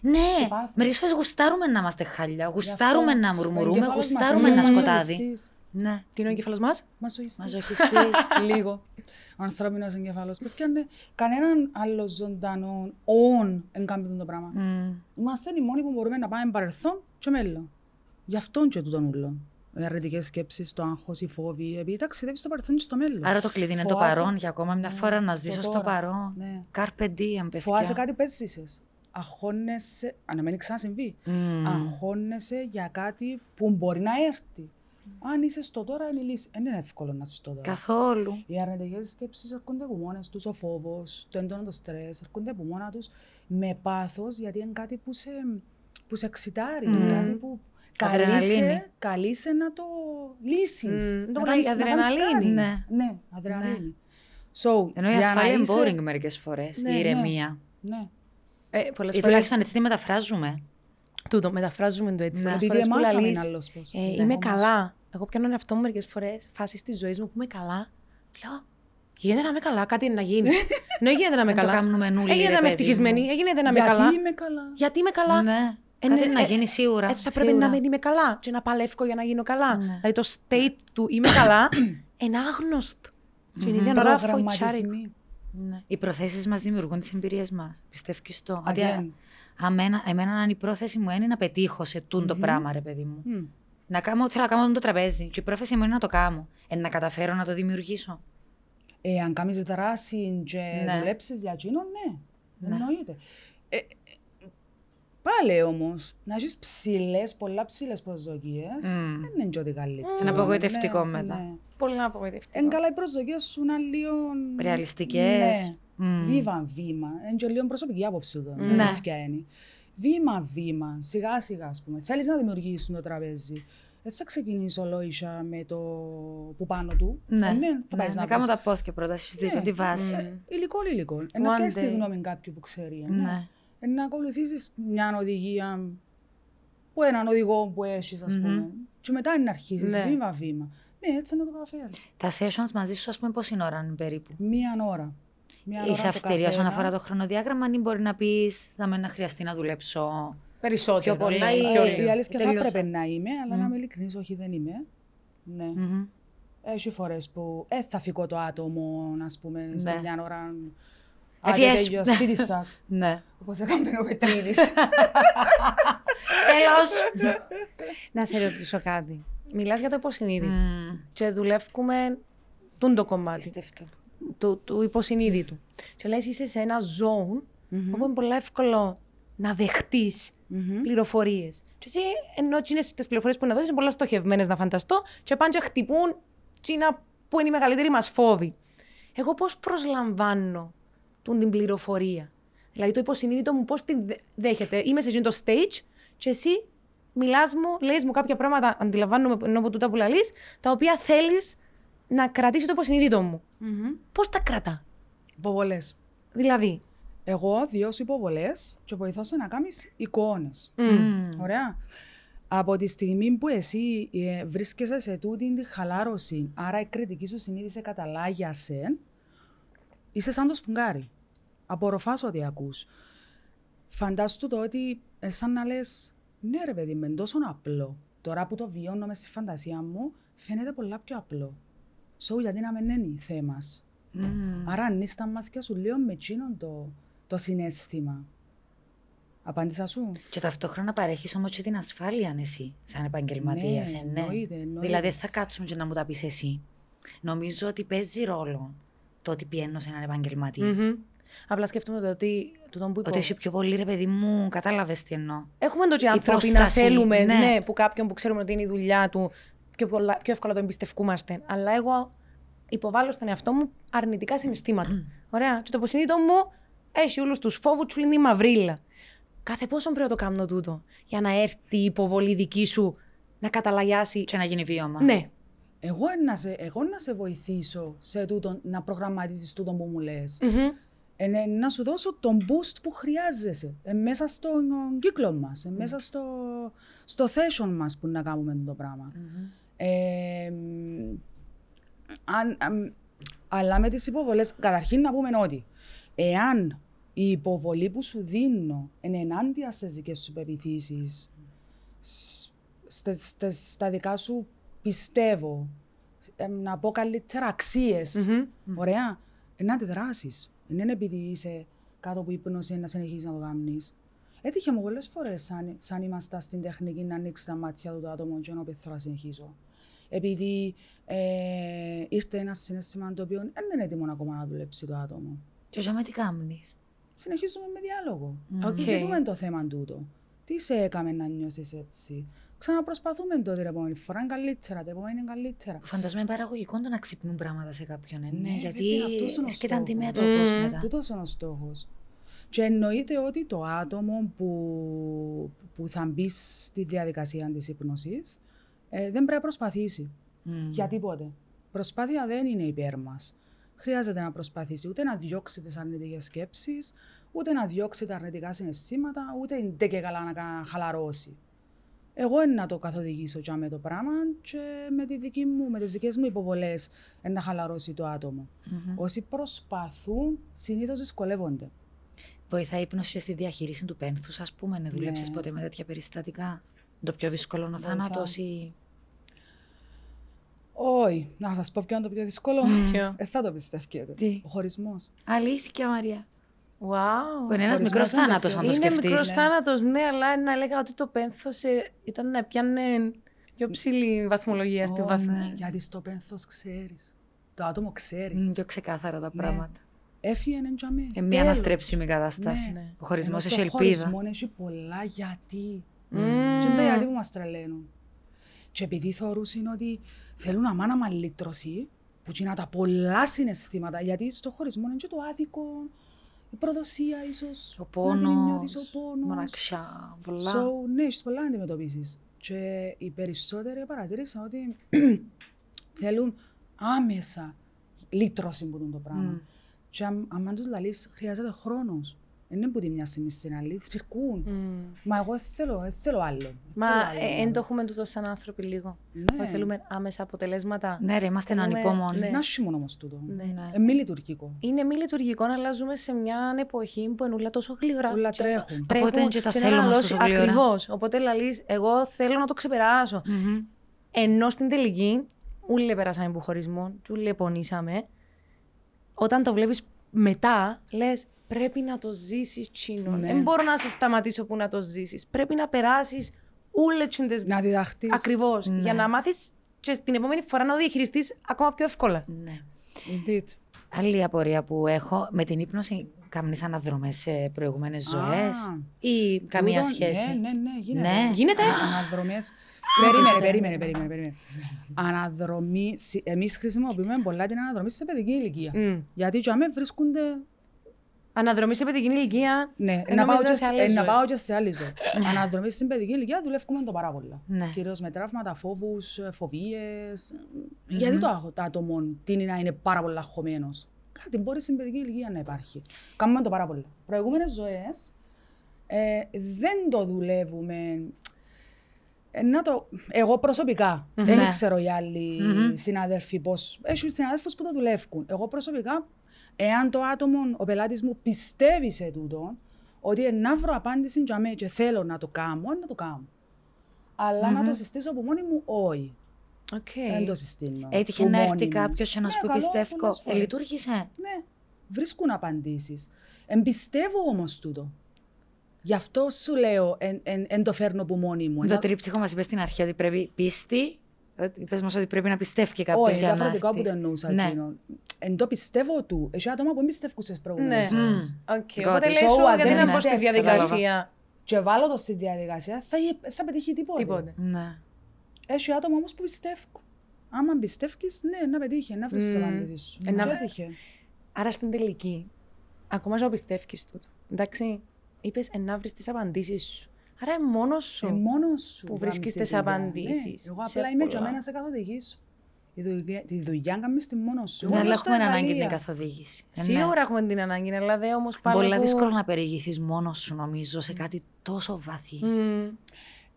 Ναι, πάθος. μερικές φορές γουστάρουμε να είμαστε χάλια. Γι' Γουστάρουμε αυτό να ο μουρμουρούμε, εγκέφαλος μας γουστάρουμε είναι ένα σκοτάδι. μαζοχιστής. Ναι. Τι είναι ο εγκέφαλο μας; Μαζοχιστής. Μαζοχιστή. Λίγο. Ο ανθρώπινος εγκέφαλος. Παιδιά, ναι, κανέναν άλλο ζωντανό όν δεν κάνει το πράγμα. Είμαστε οι μόνοι που μπορούμε να πάμε παρελθόν και μέλλον. Γι' αυτόν και τούτον ούλον. Οι αρνητικές σκέψεις, το άγχος, οι φόβοι, επειδή ταξιδεύεις στο παρελθόν και στο μέλλον. Άρα το κλειδί είναι το Φοάσαι- παρόν για ακόμα μια φορά να το ζήσω στο τώρα. παρόν. Ναι. Carpe diem, Φοάσαι παιδιά. κάτι που έζησες. Αγχώνεσαι, αν να μην ξανασυμβεί. Μμμ. Αγχώνεσαι για κάτι που μπορεί να έρθει. Αν είσαι στο τώρα, είναι η λύση. Δεν είναι εύκολο να είσαι στο τώρα. Καθόλου. Οι αρνητικές σκέψεις έρχονται από μόνες τους, ο φόβος, το έντονο το στρες, έρχονται από μόνα τους με πάθος, γιατί είναι κάτι που σε, που σε εξητάρει. είναι Κάτι που Αδρεναλίνη. καλείσαι, καλείσαι να το λύσεις. Μμμ, το λέει αδρεναλίνη. Ναι. Ναι, αδρεναλίνη. So, Ενώ η για να ασφάλεια είναι είσαι- boring μερικές φορές. Ναι, Η ναι. ηρεμία. Ναι. Ε, πολλές Ή φορέ. τουλάχιστον έτσι τη μεταφράζουμε. Τούτο, μεταφράζουμε το έτσι. Ναι. Πολλές Επειδή φορές που εμάθαμε λαλείς, άλλος πώς. ε, Ναι, είμαι όμως. καλά. Εγώ πιάνω τον εαυτό μου μερικές φορές, φάσεις της ζωής μου που είμαι καλά. Λέω, γίνεται να είμαι καλά, κάτι είναι να γίνει. Ναι, γίνεται να είμαι Δεν το καλά. κάνουμε νουλί, Έγινε ρε να είμαι παιδί ευτυχισμένη, μου. έγινε να είμαι Γιατί καλά. είμαι καλά. Γιατί είμαι καλά. Ναι. Ε, Κάτι ναι, είναι να ε, γίνει σίγουρα. Ε, θα πρέπει σίγουρα. να μην είμαι καλά και να παλεύω για να γίνω καλά. Ναι. Δηλαδή το state του είμαι καλά είναι άγνωστο. Και είναι η ίδια ώρα φοητσάρικο. Προγραμματισμοί. Ναι. Οι προθέσεις μας δημιουργούν τις εμπειρίες μας. Πιστεύεις το. Ότι Again. αμένα, εμένα αν η πρόθεση μου είναι να πετύχω σε τούν το πράγμα, ρε παιδί μου. Μμ. Να κάνω, θέλω να κάνω το τραπέζι. Και η πρόθεση μου είναι να το κάνω. Ε, να καταφέρω να το δημιουργήσω. Ε, αν κάνεις δράση και Ναι. δουλέψεις για εκείνον, ναι. Εννοείται. Ε, ε, πάλι όμως, να έχεις ψηλές, πολλά ψηλές προσδοκίες, Μμ. δεν είναι και ό,τι καλύτερο. Και είναι απογοητευτικό Ναι, μετά. ναι. Πολύ απογοητευτικό. Εν καλά οι προσδοκίες σου να λίγο... Ρεαλιστικές. Ναι. Μμ. Βήμα-βήμα. Είναι και λίγο προσωπική άποψη του. Ναι. Ναι. είναι. Βήμα-βήμα, σιγά-σιγά, ας πούμε. Θέλεις να δημιουργήσεις το τραπέζι. Δεν θα ξεκινήσω λόγια με το που πάνω του. Ναι. Ε, ναι, Ναι, θα πάεις να να κάνω βρεις. τα πόθηκια πρώτα, συζητήσω Ναι. τη βάση. Ε, Υλικό, υλικό. Ε, Να One πιάσεις τη day. γνώμη κάποιου που ξέρει. ε, Ναι. Ναι. Ε, Να ακολουθήσεις μια οδηγία που έναν οδηγό που έχεις, ας πούμε. Και μετά είναι να αρχίσεις Ναι. βήμα-βήμα. Ναι, έτσι να το καταφέρεις. Τα sessions μαζί σου, ας πούμε, πόση ώρα είναι περίπου; Μία ώρα. Μία ώρα Είσαι το αυστηρή όσον καθένα. αφορά το χρονοδιάγραμμα, ή μπορεί να πεις θα με να χρειαστεί να δουλέψω. Περισσότερο. Πιο πολλά ναι, ή- πιο Ε, λίγο. Η αλήθεια θα Τελείωσα. έπρεπε να είμαι, αλλά να είμαι ειλικρινής, όχι δεν είμαι. Ναι. Μμμ. Έχει φορές που ε, θα φύγω το άτομο, ας πούμε, στη Ναι. μια ώρα. Ευχές. Άντε, τέλειο, σπίτι σας. Ναι. Όπως έκαμε ο Πετρίδης. Τέλος. Να σε ρωτήσω κάτι. Μιλάς για το υποσυνείδητο και δουλεύουμε τούν το κομμάτι Πιστευτό. Του, του υποσυνείδητου. Και λες είσαι σε ένα zone όπου είναι πολύ εύκολο να δεχτείς πληροφορίες. Και εσύ ενώ εκείνες τις πληροφορίες που να δώσεις είναι πολλά στοχευμένες να φανταστώ και πάνε και χτυπούν εκείνα που είναι η μεγαλύτερη μας φόβη. Εγώ πώς προσλαμβάνω τούν την πληροφορία; Δηλαδή το υποσυνείδητο μου πώς τη δε- δέχεται; Είμαι σε εκείνο το stage και εσύ μιλάς μου, λες μου κάποια πράγματα, αντιλαμβάνομαι ενώ από τούτα που λαλείς, τα οποία θέλεις να κρατήσει το υποσυνείδητο μου. Πώς τα κρατά; Υποβολές. Δηλαδή, Εγώ διώσω υποβολές και βοηθώ σε να κάνεις εικόνες. Mm. Ωραία. Από τη στιγμή που εσύ ε, βρίσκεσαι σε τούτη τη χαλάρωση, άρα η κριτική σου συνείδηση καταλάγιασε, είσαι σαν το σφουγγάρι. Απορροφάς ό,τι ακούς. Φαντάσου το ότι ε, σαν να λες, ναι ρε παιδί, με τόσο απλό. Τώρα που το βιώνω μες στη φαντασία μου, φαίνεται πολλά πιο απλό. So, γιατί να μην είναι θέμας. Άρα ανοίξ τα μάτια σου λίγο με εκείνον το, το συνέστημα. Απάντησα σου. Και ταυτόχρονα παρέχεις όμως και την ασφάλεια αν εσύ, σαν επαγγελματίας. Ναι, ναι. εννοείται, εννοείται. Δηλαδή, δεν θα κάτσουμε και να μου τα πεις εσύ. Νομίζω ότι παίζει ρόλο το ότι πιένω σε έναν επαγγελματία. Μμμ. Απλά σκέφτομαι το ότι τούτο που είπα. Ότι είσαι πιο πολύ, ρε παιδί μου, κατάλαβες τι εννοώ. Έχουμε το και άνθρωποι να Υπόσταση, θέλουμε ναι. ναι. που κάποιον που ξέρουμε ότι είναι η δουλειά του πιο, πολλά, πιο εύκολα το εμπιστευκούμαστε. Αλλά εγώ υποβάλλω στον εαυτό μου αρνητικά συναισθήματα. Ωραία. Και το υποσυνείδητο μου έχει όλους τους φόβους, του είναι η μαυρίλα. Κάθε πόσο πρέπει να το κάνω τούτο για να έρθει η υποβολή δική σου να καταλαγιάσει. Και να γίνει βίωμα. Ναι. Εγώ να σε, εγώ να σε βοηθήσω σε τούτο, να προγραμματίζεις τούτο που μου λες. Μμμ. Ε, ναι, να σου δώσω τον boost που χρειάζεσαι. Ε, μέσα στον ε, κύκλο μας, ε, μέσα στο, στο session μας που να κάνουμε το πραγμα Ε, μ, αν, αμ, αλλά με τις υποβολές, καταρχήν να πούμε ότι εάν η υποβολή που σου δίνω είναι ενάντια στις δικές σου πεπιθήσεις, σ- στες- στες- στα δικά σου πιστεύω, ε, να πω καλύτερα αξίες, Μμμ. Ωραία. Ε, να αντιδράσεις. Δεν είναι επειδή είσαι κάτω από ύπνωση να συνεχίσεις να το κάνεις. Έτυχε μου πολλές φορές σαν, σαν ήμασταν στην τεχνική να ανοίξει τα μάτια του το άτομο και να πει θέλω να συνεχίσω. Επειδή ε, ήρθε ένας συνέστημα το οποίο δεν είναι έτοιμο ακόμα να δουλέψει το άτομο. Και για με τι κάμνεις. Συνεχίζουμε με διάλογο. Οκ. Συζητούμε το θέμα τούτο. Τι σε έκαμε να νιώσεις έτσι; Ξαναπροσπαθούμε το την επόμενη φορά, είναι καλύτερα, το επόμενο είναι καλύτερα. Φαντάζομαι είναι παραγωγικό το να ξυπνούν πράγματα σε κάποιον. Ε, ναι, Ναι, γιατί βέβαια, αυτός είναι ο έρχεται στόχος. αντιμέτωπος Μμμ. μετά. Τούτος είναι ο στόχος. Και εννοείται ότι το άτομο που, που θα μπει στη διαδικασία της ύπνωση ε, δεν πρέπει να προσπαθήσει Μμ. για τίποτε. Προσπάθεια δεν είναι υπέρ μας. Χρειάζεται να προσπαθήσει ούτε να διώξει τις αρνητικές σκέψεις, ούτε να διώξει τα αρνητικά συναισθήματα, ούτε είναι και καλά να κα- χαλαρώσει. Εγώ είναι να το καθοδηγήσω για με το πράγμα και με, τη δική μου, με τις δικές μου υποβολές ε, να χαλαρώσει το άτομο. Μμμ. Όσοι προσπαθούν, συνήθως δυσκολεύονται. Βοηθάει η ύπνωση και στη διαχείριση του πένθους, ας πούμε, να δουλέψεις Ναι. ποτέ με τέτοια περιστατικά; Το πιο δύσκολο είναι ο Βοηθά. θάνατο ή. Όχι, να σας πω ποιο είναι το πιο δύσκολο. Ποιο; Ε, θα το πιστεύετε. Τι; Ο χωρισμός. Αλήθεια, Μαρία. Wow. Που είναι ένας Χωρισμός μικρός είναι το θάνατος, πιο- αν το Είναι σκεφτείς. μικρός ναι. θάνατος, ναι, αλλά να έλεγα ότι το πένθος ε, ήταν να πιάνε πιο ψηλή βαθμολογία στη Ω, βαθμό. ναι, Γιατί στο πένθος ξέρεις. Το άτομο ξέρει. Πιο ξεκάθαρα τα Ναι. πράγματα. Έφυγε εν τζαμί. Ε, μια Τέλος. αναστρέψιμη κατάσταση. Ναι, ναι. Ο χωρισμός Ενώ έχει στο ελπίδα. χωρισμό έχει πολλά γιατί. Μμμ. Και είναι τα γιατί που μας τρελαίνουν. Και επειδή θεωρούσαν ότι θέλουν αμάνα μαλλίτρωση, που είναι τα πολλά συναισθήματα, γιατί στο χωρισμό είναι και το άδικο, η προδοσία ίσως, Ο να την πόνος. νιώθεις, ο πόνος. Μοναξιά. Πολλά. So, ναι, έχεις πολλά να αντιμετωπίσεις. Και οι περισσότεροι παρατήρησαν ότι θέλουν άμεσα λύτρωση που είναι το πράγμα. Μμ. Και αν, αν τους λαλείς, χρειάζεται χρόνος. Δεν είναι που τη μια στιγμή στην άλλη, σπιρκούν. Μμ. Μα εγώ δεν θέλω, δεν θέλω άλλο. Δεν Μα θέλω άλλο. ε, εν το έχουμε τούτο σαν άνθρωποι λίγο. Ναι. Ότι Θέλουμε άμεσα αποτελέσματα. Ναι, ρε, είμαστε Θέλουμε- ανυπόμονοι. ναι. Να σιμών όμως τούτο. Ναι. Ναι. Ε, μη λειτουργικό. Είναι μη λειτουργικό, αλλά ζούμε σε μια εποχή που ενούλα τόσο γλύωρα. Όλα Και τρέχουν. Οπότε είναι και τα να θέλω μας αναλώσει- τόσο γλύωρα. Ακριβώς. Οπότε λαλείς, εγώ θέλω να το ξεπεράσω. Μμμ. Ενώ στην τελική, ούλε περάσαμε από χωρισμό, και ούλε πονήσαμε. Όταν το βλέπεις μετά, λες, πρέπει να το ζήσεις τσίνο. Ναι. Δεν μπορώ να σε σταματήσω που να το ζήσεις. Πρέπει να περάσεις ούλες τσίντες Να διδαχτείς. Ακριβώς. Ναι. Για να μάθεις και στην επόμενη φορά να το διαχειριστείς ακόμα πιο εύκολα. Ναι. Indeed. Άλλη απορία που έχω, με την ύπνωση κάνεις αναδρομές σε προηγούμενες ζωές Α. ή καμία Τούτο, σχέση; Ναι, ναι, ναι, γίνεται. Ναι. Γίνεται; Αναδρομές. περίμενε, περίμενε, περίμενε, περίμενε. Αναδρομή, συ- εμείς χρησιμοποιούμε πολλά την αναδρομή σε παιδική ηλικία. Μμ. Γιατί και αμέ βρίσκονται Αναδρομής σε παιδική ηλικία. Ναι, ενώ να πάω, μέσα και, σε άλλες ε, να ζωές. πάω και σε άλλη ζωή. Αναδρομής στην παιδική ηλικία δουλεύουμε το πάρα πολλά. Ναι. Κυρίως με τραύματα, φόβους, ε, φοβίες. Γιατί το, άχο- το άτομο τίνει να είναι πάρα πολλά χωμένος. Κάτι μπορεί στην παιδική ηλικία να υπάρχει. Κάνουμε το πάρα πολλά. Προηγούμενες ζωές ε, δεν το δουλεύουμε. Ε, να το, εγώ προσωπικά, δεν Ναι. ξέρω οι άλλοι Μμμ. συνάδελφοι πώς, έχουν συνάδελφους που το δουλεύουν. Εγώ προσωπικά, εάν το άτομο, ο πελάτης μου πιστεύει σε τούτο, ότι ε, να βρω απάντηση για μέ και θέλω να το κάνω, να το κάνω. Αλλά να το συστήσω από μόνη μου, όχι. Οκ. Δεν το συστήνω. Έτυχε που να μόνη έρθει μου. κάποιος και να Ναι, σου πει καλό, πιστεύω. πολλές Ε, φορές. λειτούργησε. Ναι, βρίσκουν απαντήσεις. Εμπιστεύω όμως τούτο. Γι' αυτό σου λέω, εν, εν, εν το φέρνω από μόνη μου. Το Ενώ- τρίπτυχο μας είπε στην αρχή ότι πρέπει πίστη, Πες μας ότι πρέπει να πιστεύει κάποιος Όχι, για να διαφορετικά έρθει. που το εννοούσα Ναι. εκείνο. Εν το πιστεύω του. Έχει άτομα που δεν πιστεύουν στις Ναι. προηγούμενες ζωές. Οκ, Got Οπότε it. λες σου, So, γιατί δεν να μπω στη πιστεύω, διαδικασία. Και βάλω το στη διαδικασία, θα, θα πετύχει τίποτε. Τίποτε. Ναι. Έχει άτομα όμως που πιστεύουν. Άμα πιστεύεις, ναι, να πετύχει, να βρεις τις Μμμ. απαντήσεις σου. Ε, να- Και έτυχε. Άρα στην τελική, ακόμα και πιστεύει τούτο. Εντάξει, είπες να βρεις τις απαντήσεις σου. Άρα είναι μόνος σου. Ε, μόνος σου που κάνεις βρίσκεις τη τις δουλειά. απαντήσεις. Ναι, εγώ Σε απλά είμαι πολλά. και εμένα σε καθοδηγήσω. Η δουλειά, τη δουλειά κάνεις τη μόνος σου. Ναι, Εγώ αλλά δώσ' τα έχουμε ανάγκη την εργαλεία. καθοδήγηση. Ε, ναι. Σίγουρα έχουμε την ανάγκη, αλλά δεν όμως πάλι. Πολύ που- δύσκολο να περιηγηθείς μόνος σου, νομίζω, σε κάτι τόσο βαθύ. Μμμ.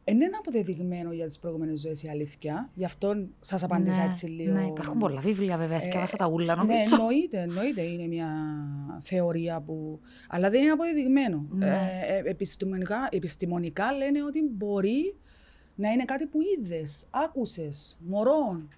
Ε, Είναι ένα αποδεδειγμένο για τις προηγούμενες ζωές η αλήθεια. Γι' αυτό σας απάντησα έτσι λίγο. ναι, υπάρχουν πολλά βιβλία βέβαια, Ε, θυκεύασα τα ούλα Ναι, νομίζω. εννοείται, εννοείται είναι μια θεωρία που... Αλλά δεν είναι αποδεδειγμένο. Ναι. Ε, ε, επιστημονικά, επιστημονικά λένε ότι μπορεί να είναι κάτι που είδες, άκουσες, μωρών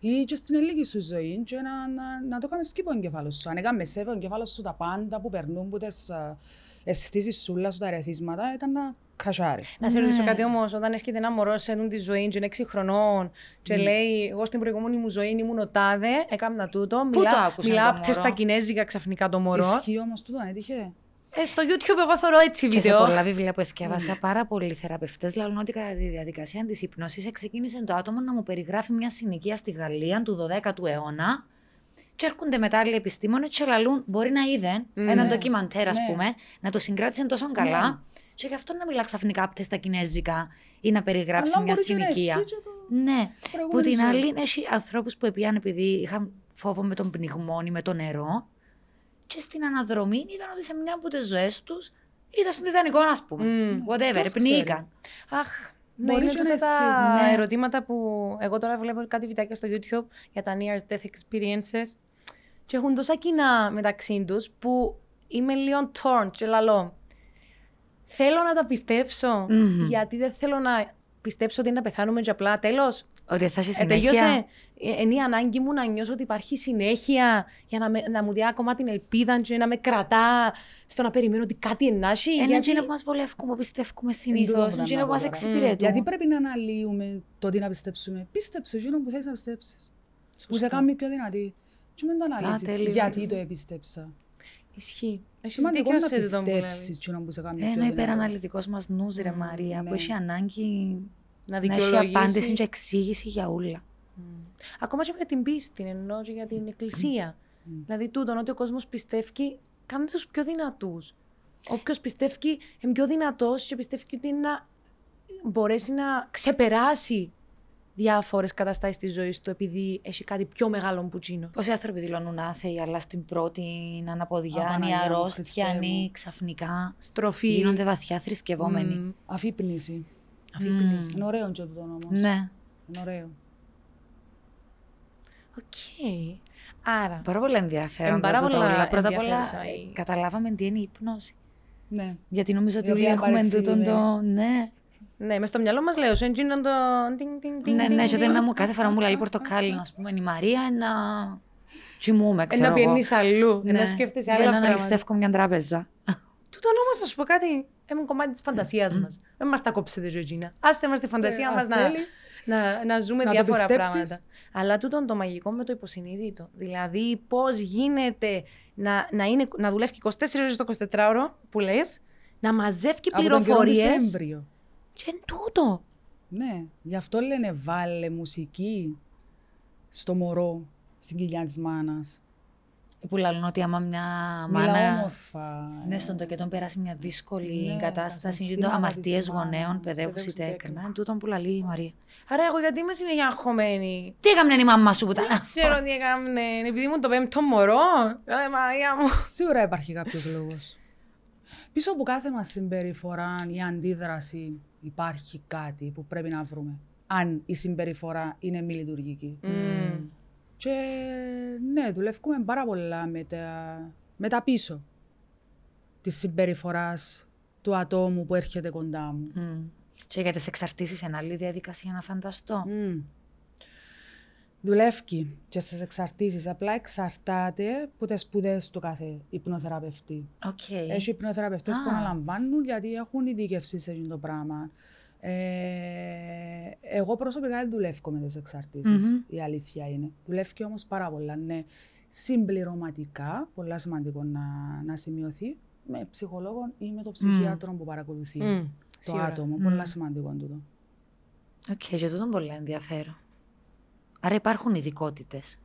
ή και στην ελληνική σου ζωή και να, να, να το κάνεις σκύπο ο εγκεφάλος σου. Αν έκαμες σέβε ο εγκεφάλος σου τα πάντα που περνούν από τις α, αισθήσεις σου, όλα σου τα ερεθίσματα, ήταν να κρασάρει. Να σε Ναι. ρωτήσω κάτι όμως, όταν έρχεται ένα μωρό σε αυτή τη ζωή, και είναι 6 χρονών, και λέει: Εγώ στην προηγούμενη μου ζωή ήμουν ο τάδε, έκανα τούτο. Πού μιλά, το άκουσες Μιλά το πτε μωρό; στα κινέζικα ξαφνικά το μωρό. Ισχύει όμως τούτο, αν έτυχε; Ε, στο YouTube εγώ θεωρώ έτσι Και σε βίντεο. πολλά βιβλία που εθιάβασα, πάρα πολλοί θεραπευτές λένε ότι κατά τη διαδικασία της υπνώσης ξεκίνησε το άτομο να μου περιγράφει μια συνοικία στη Γαλλία του 12ου αιώνα. Και έρχονται μετά άλλοι επιστήμονες και λαλούν, μπορεί να είδε έναν ντοκιμαντέρ, ας Ναι. πούμε, να το συγκράτησε τόσο καλά. Και γι' αυτό να μιλά ξαφνικά απ' στα κινέζικα ή να περιγράψει Αλλά μια μπορείς και να συνοικία. εσύ και το- Ναι. Που προηγούμενη την ζωή. άλλη, έχει ανθρώπους που επίαν επειδή είχαν φόβο με τον πνιγμόνι, με το νερό. Και στην αναδρομή είδαν ότι σε μια από τις ζωές τους ήταν στον Τιτανικό, ας πούμε. Μμ. Whatever, Ποιος πνίγηκαν. Αχ, ναι, Μπορεί είναι και τούτα να τα ισχύει, ναι. ερωτήματα που εγώ τώρα βλέπω κάτι βιντεάκια στο YouTube για τα near death experiences και έχουν τόσα κοινά μεταξύ τους που είμαι λίγο torn και λαλώ. Θέλω να τα πιστεψω Μμμ. γιατί δεν θέλω να πιστέψω ότι είναι να πεθάνουμε και απλά τέλος. Ότι θα έχει Ε, συνέχεια. τελειώσε. Ε, Είναι η ανάγκη μου να νιώσω ότι υπάρχει συνέχεια για να, με, να μου δει ακόμα την ελπίδα και να με κρατά στο να περιμένω ότι κάτι ενάσχει. Είναι γιατί... εκείνο που μας βολεύουμε, που πιστεύουμε τούτο συνήθως. που Είναι ήταν εκείνο να που μας πω τώρα. εξυπηρετούν. Γιατί πρέπει να αναλύουμε το τι να πιστέψουμε. Πίστεψε εκείνο που θες να πιστέψεις. Που σε κάνει πιο δυνατή. Και μην το αναλύσεις τέλειο, γιατί τέλειο. το επίστεψα. Ισχύει. Έχεις Σημαντικό δίκιο να σε αυτό που πιστέψεις λες. εκείνο που σε κάνει πιο Ένα δυνατή. υπεραναλυτικός μας νους, ρε Μμμ, Μαρία, που ναι. έχει ανάγκη Να να έχει δικαιολογήσει. απάντηση και εξήγηση για όλα. Ακόμα και με την πίστη, εννοώ και για την εκκλησία. Δηλαδή, τούτον ότι ο κόσμος πιστεύει, κάνει τους πιο δυνατούς. Όποιος πιστεύει είναι πιο δυνατός και πιστεύει ότι να μπορέσει να ξεπεράσει διάφορες καταστάσεις της ζωής του επειδή έχει κάτι πιο μεγάλο που τσίνο. Πόσοι άνθρωποι δηλώνουν άθεοι, αλλά στην πρώτη αναποδιά, Απαναγιά οι μου, αρρώστιανοι, Χριστέ μου. ξαφνικά Στροφή. γίνονται βαθιά θρησκευόμενοι. Μμμ. Αφύπνιση. Αφύπνιση. Είναι ωραίο και τούτο όμως. Ναι. Είναι ωραίο. Οκ. Άρα. Πάρα πολύ ενδιαφέρον. Ε, πάρα τούτα πολλά όλα. Πρώτα απ' όλα, ενδιαφέρουσα η- ε, καταλάβαμε τι είναι η υπνώση. Ναι. Γιατί νομίζω ότι Η όλοι οποία έχουμε τούτον το. παρεξηγημένη. Ναι, Ναι, μες στο μυαλό μας λέω, σε εκείνον το. τινγκ, τινγκ, τινγκ, ναι, ναι. τινγκ, Και όταν τινγκ. να μου κάθε φορά μου λέει πορτοκάλι, να πούμε, η Μαρία να. Τσιμούμε, Ε, ξέρω Να εγώ. πιένει αλλού, Ναι. να σκέφτεσαι Μπορεί άλλα να πράγματα. αναλυστεύω μια τράπεζα. Τούτον όμω, να σου πω κάτι, είναι κομμάτι της φαντασίας μας. Δεν μας τα κόψετε, Ζωγίνα. Άστε μας τη φαντασία Ε, μας αν να, θέλεις. να, να ζούμε Να το διάφορα πιστέψεις. πράγματα. Αλλά τούτον το μαγικό με το υποσυνείδητο. Δηλαδή, πώς γίνεται να, να, είναι, να δουλεύει 24 ώρες το 24ωρο, που λες, να μαζεύει Από τον καιρό της πληροφορίες. Έμβριο. Και είναι τούτο. Ναι. Γι' αυτό λένε βάλε μουσική στο μωρό, στην κοιλιά της μάνας. Που λένε ότι άμα μια Μιλά μάνα. όμορφα. Ναι, στον τοκετόν περάσει μια δύσκολη Ναι, κατάσταση. τα Και το συναισθήματα αμαρτίες της μάνας, γονέων, παιδεύουση παιδεύουση τέκνα. τέκνα. Είναι τούτον που λαλεί η Μαρία. Άρα, εγώ γιατί είμαι συνέχεια αγχωμένη. Τι έκαμνε η μαμά σου που ήταν. Δεν ξέρω τι έκαμε. Επειδή ήμουν το πέμπτο μωρό. Ε, Μαρία μου. Σίγουρα υπάρχει κάποιος λόγος. Πίσω από κάθε μας συμπεριφορά ή αντίδραση υπάρχει κάτι που πρέπει να βρούμε. Αν η συμπεριφορά είναι μη λειτουργική. Μμμ. Και ναι, δουλεύουμε πάρα πολλά με τα, με τα πίσω της συμπεριφοράς του ατόμου που έρχεται κοντά μου. Μμ. Και για τις εξαρτήσεις, ένα άλλη διαδικασία να φανταστώ. Μμ. Δουλεύει και στις εξαρτήσεις. Απλά εξαρτάται από τις σπουδές του κάθε υπνοθεραπευτή. Οκ. Έχει υπνοθεραπευτές που Α. αναλαμβάνουν γιατί έχουν ειδίκευση σε αυτό το πράγμα. Ε, εγώ προσωπικά δεν δουλεύω με τις εξαρτησεις Μμμ. η αλήθεια είναι. Δουλεύει όμως πάρα πολλά, ναι. Συμπληρωματικά, πολλά σημαντικό να, να σημειωθεί, με ψυχολόγο ή με το ψυχίατρο που παρακολουθεί Μμ, το σίγουρα. άτομο. Πολλά σημαντικό τούτο. Οκ, και τούτο είναι πολύ ενδιαφέρον. Άρα υπάρχουν ειδικότητες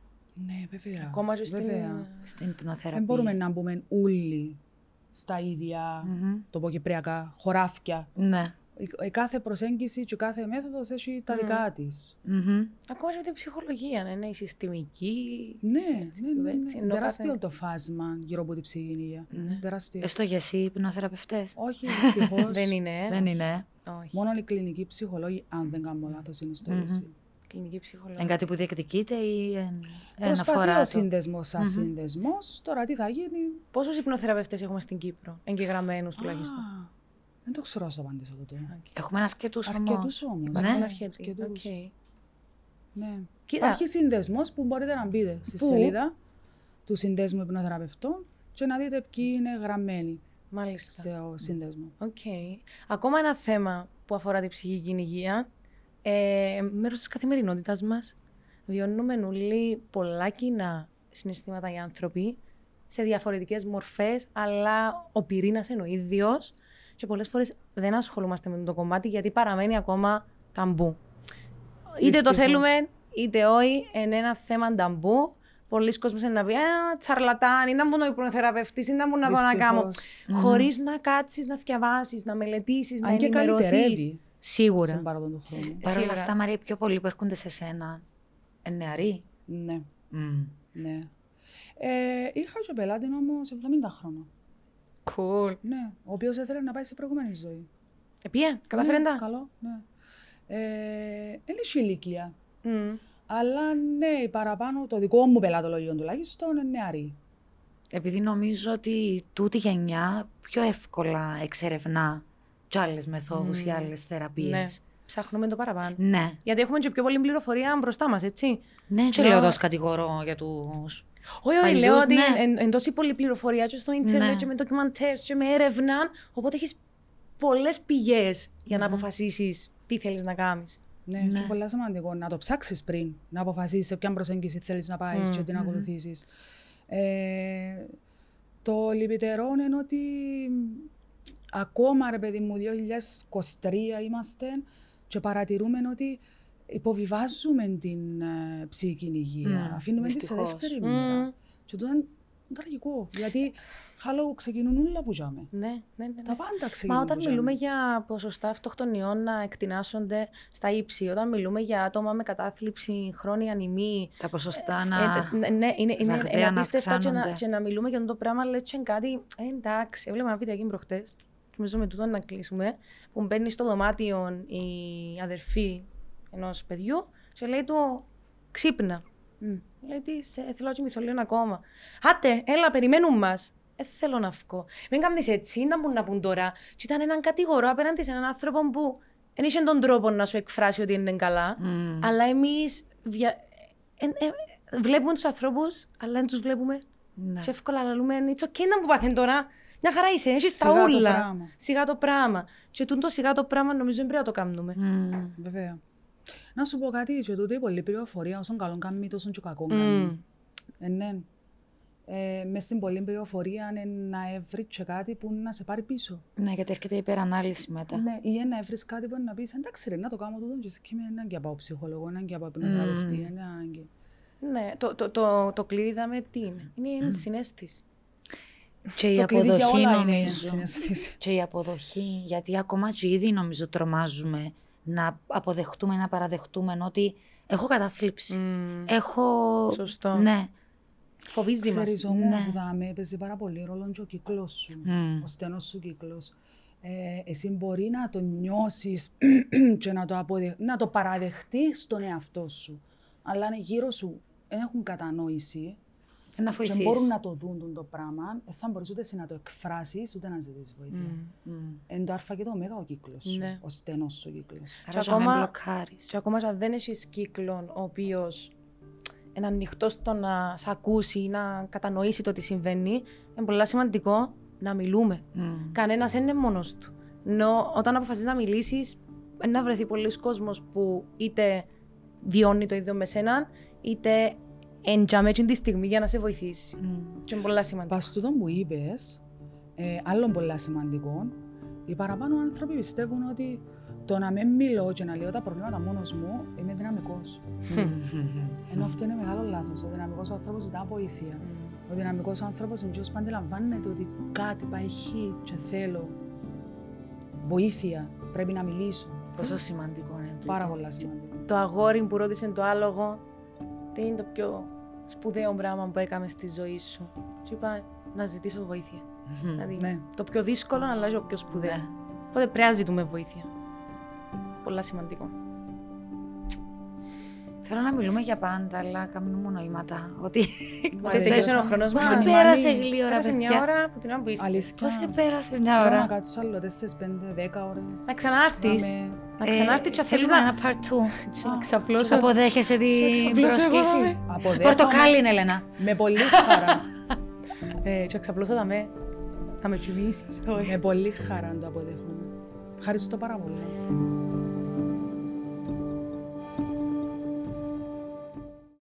Ναι, βέβαια. Ακόμα και στην... Βέβαια. στην υπνοθεραπεία. Δεν μπορούμε να μπούμε όλοι στα ίδια, Μμμ. το πω κυπριακά, χωράφια. Ναι. Η, η κάθε προσέγγιση και κάθε μέθοδος έχει τα δικά της. Μμμ. Ακόμα και με την ψυχολογία, ναι, ναι, η συστημική. Ναι, ναι, ναι, έτσι, ναι. ενώ Τεράστιο κάθε- το φάσμα γύρω από την ψυχική υγεία. Τεράστιο. Έστω για εσύ, υπνοθεραπευτές. Όχι, δυστυχώς. Δεν είναι. ε. Δεν είναι. Όχι. Μόνο οι κλινικοί ψυχολόγοι, αν δεν κάνω λάθος, είναι στο Μμμ. ΙΣΥ. Κλινική ψυχολογία. Είναι κάτι που διεκδικείται ή εν, Προσπαθεί αναφορά ο το. σύνδεσμος σαν σύνδεσμος. Τώρα τι θα γίνει; Πόσους υπνοθεραπευτές έχουμε στην Κύπρο, εγγεγραμμένους τουλάχιστον; Α, Δεν το ξέρω να σου απαντήσω αυτό. Έχουμε αρκετούς όμως. Αρκετούς όμως. Ναι. Υπάρχουν αρκετοί. αρκετούς. Οκ. Ναι. Κοίτα. Υπάρχει σύνδεσμος που μπορείτε να μπείτε στη Πού; σελίδα του συνδέσμου υπνοθεραπευτών και να δείτε ποιοι είναι γραμμένοι Μάλιστα. στο σύνδεσμο. Οκ. Ακόμα ένα θέμα που αφορά την ψυχική υγεία. Ε, μέρος της καθημερινότητας μας. Βιώνουμε όλοι πολλά κοινά συναισθήματα οι άνθρωποι σε διαφορετικές μορφές, αλλά ο πυρήνας είναι ο ίδιος και πολλές φορές δεν ασχολούμαστε με το κομμάτι γιατί παραμένει ακόμα ταμπού. Είτε το Δυστυχώς. θέλουμε, είτε όχι, είναι ένα θέμα ταμπού. Πολλοί κόσμοι είναι να πει Α, τσαρλατάν, είναι να μου ο υπνοθεραπευτή, είναι να μου να πάω να κάνω. Δυστυχώς. Χωρίς να κάτσεις, να διαβάσει, να μελετήσεις, να Αν και ενημερωθείς. Καλυτερεύει Σίγουρα. στον παράδον του χρόνου. Παρ' όλα Σίγουρα. αυτά, Μαρία, οι πιο πολλοί που έρχονται σε σένα. Ε, νεαροί. Ναι, Μμ. ναι. Ε, είχα και πελάτης όμω 70 χρόνια. Cool. Ναι, ο οποίος ήθελε να πάει σε προηγούμενη ζωή. Επίε, καταφέρει ναι, τα. Καλό, ναι. Ε, δεν έχει ηλικία. Μμ. Αλλά ναι, παραπάνω το δικό μου πελατολογείο τουλάχιστον είναι νεαρή. Επειδή νομίζω ότι τούτη γενιά πιο εύκολα εξερευνά και άλλες μεθόδους ή άλλες θεραπείες. Ναι. Ψάχνουμε το παραπάνω. Ναι. Γιατί έχουμε και πιο πολλή πληροφορία μπροστά μας, έτσι. Ναι, και Ναι. λέω τόσο κατηγορώ για τους. Όχι, όχι, Παλιούς, λέω ότι ναι. εν, εν τόση πολλή πληροφορία και στο ίντερνετ Ναι. και με ντοκιμαντέρ και με έρευνα. Οπότε έχεις πολλές πηγές για να αποφασίσεις τι θέλεις να κάνεις. Ναι, Ναι. είναι πολύ σημαντικό να το ψάξεις πριν, να αποφασίσεις σε ποια προσέγγιση θέλεις να πάεις και τι να ακολουθήσεις. Ε, το λυπητερό είναι ότι ακόμα ρε παιδί μου, 2023 είμαστε και παρατηρούμε ότι υποβιβάζουμε την ε, ψυχική υγεία. Μμ, Αφήνουμε τη σε δυστυχώς. δεύτερη Μμ. μοίρα. Και αυτό είναι τραγικό. Γιατί χαλό ξεκινούν όλα που ζάμε. Ναι, ναι, ναι. ναι. Τα πάντα ξεκινούν. Μα όταν που ζάμε. μιλούμε για ποσοστά αυτοκτονιών να εκτινάσσονται στα ύψη, όταν μιλούμε για άτομα με κατάθλιψη, χρόνια ανημή. Τα ποσοστά να. ε, ναι, ναι, είναι, είναι, ραγδαία είναι να απίστευτο και να, αυξάνονται. και να μιλούμε για αυτό το πράγμα, λέει και κάτι. Ε, εντάξει, έβλεπα ένα βιντεάκι προχτές. Νομίζω με τούτο να κλείσουμε. Που μπαίνει στο δωμάτιο η αδερφή ενός παιδιού και λέει του ξύπνα. Μμ. Λέει τη, «Σε- θέλω να κοιμηθώ λίγο ακόμα. Άτε, έλα, περιμένουν μας. Ε, θέλω να βγω. Μην κάνεις έτσι, δεν μπορούν να πούν τώρα. Και ήταν έναν κατηγορό απέναντι σε έναν άνθρωπο που δεν είχε τον τρόπο να σου εκφράσει ότι είναι καλά. Μμ. Αλλά εμείς βλέπουμε τους ανθρώπους, αλλά δεν τους βλέπουμε. Ναι. Και εύκολα να λέμε, it's okay να μου πάθουν τώρα. Μια χαρά είσαι, έχεις τα Σιγά το ούλα. πράγμα. Σιγά το πράγμα. Και τούτο σιγά το πράγμα νομίζω δεν πρέπει να το κάνουμε. Μμ. Βέβαια. Να σου πω κάτι, και τούτο η πολλή πληροφορία, όσον καλό κάνει, τόσο και κακό Μμ. κάνει. Ε, ναι. Ε, μες στην πολλή πληροφορία είναι να έβρεις και κάτι που να σε πάρει πίσω. Ναι, γιατί έρχεται η υπερανάλυση μετά. Ναι, ή να έβρεις κάτι που να πεις, εντάξει ρε, να το κάνω τούτο και σε είναι ανάγκη να πάω ψυχολόγο, ανάγκη να πάω πνευματευτή, είναι ανάγκη. Ναι, το, το, το, το κλειδί είδαμε τι είναι. Είναι η συνέστηση. Και η Το κλειδί για αποδοχή όλα είναι η νομίζω. συναίσθηση. Και η αποδοχή, γιατί ακόμα και ήδη νομίζω τρομάζουμε να αποδεχτούμε, να παραδεχτούμε ότι έχω κατάθλιψη. Μμ. Έχω. Σωστό. Ναι. Φοβίζει μας. Ξέρεις όμως, Ναι. δάμε, παίζει πάρα πολύ ρόλο και ο κύκλος σου, Μμ. ο στενός σου κύκλος. Ε, εσύ μπορεί να το νιώσεις και να το, αποδεχ... να το παραδεχτείς στον εαυτό σου. Αλλά αν γύρω σου δεν έχουν κατανόηση Να και βοηθήσει. μπορούν να το δουν το πράγμα, δεν θα μπορείς ούτε εσύ να το εκφράσεις, ούτε να ζητήσεις βοήθεια. Μμ. Εν το αρφα και το ωμέγα ο κύκλος σου, Ναι. ο στενός σου κύκλος. Άρα Και να με ακόμα- μπλοκάρεις. Και ακόμα και αν δεν έχεις κύκλο ο οποίος είναι ανοιχτός στο να σε ακούσει ή να κατανοήσει το τι συμβαίνει, είναι πολύ σημαντικό να μιλούμε. Μμ. Κανένας δεν είναι μόνος του. Ενώ όταν αποφασίζεις να μιλήσεις, να βρεθεί πολλοί κόσμος που είτε βιώνει το ίδιο με σέναν, είτε εντιαμε τη στιγμή για να σε βοηθήσει. Και είναι πολλά σημαντικό. Πας τούτο που είπες, ε, άλλο πολλά σημαντικό, οι παραπάνω άνθρωποι πιστεύουν ότι το να μην μιλώ και να λέω τα προβλήματα μόνος μου, είμαι δυναμικός. Ενώ αυτό είναι μεγάλο λάθος. Ο δυναμικός άνθρωπος ζητά βοήθεια. Ο δυναμικός άνθρωπος είναι ποιος που αντιλαμβάνεται ότι κάτι πάει χ και θέλω βοήθεια, πρέπει να μιλήσω. Πόσο σημαντικό είναι τούτο. Πάρα πολλά σημαντικό. Το αγόρι που ρώτησε το άλογο, τι είναι το πιο σπουδαίο πράγμα που έκαμε στη ζωή σου. Του είπα να ζητήσω βοήθεια. Δηλαδή, Ναι. το πιο δύσκολο, αλλά και το πιο σπουδαίο. Ναι. Οπότε πρέπει να ζητούμε βοήθεια. Πολλά σημαντικό. Θέλω να μιλούμε για πάντα, αλλά κάνουμε νοήματα. Ότι. Ότι τελειώσε ο χρόνος Πώς μας. σε πέρασε γλύωρα, Πέρασε μια παιδιά; ώρα από την ώρα που ήρθες. Αλήθεια. Πώς σε πέρασε μια Θέλω να ώρα; κάτσω άλλο 4, 5, 10 ώρες. Να ξανάρθεις. Να με- Να ξανάρθεις και θέλεις θέλουμε να... ένα part 2. και να ξαπλώσω. Αποδέχεσαι την ξαπλώσω εγώ, πρόσκληση. ε. Αποδέχομαι Πορτοκάλι είναι, Ελένα. Με πολύ χαρά. Ε, και ξαπλώσω τα με... Θα με τσιμήσεις. με πολύ χαρά το αποδέχομαι. Ευχαριστώ πάρα πολύ.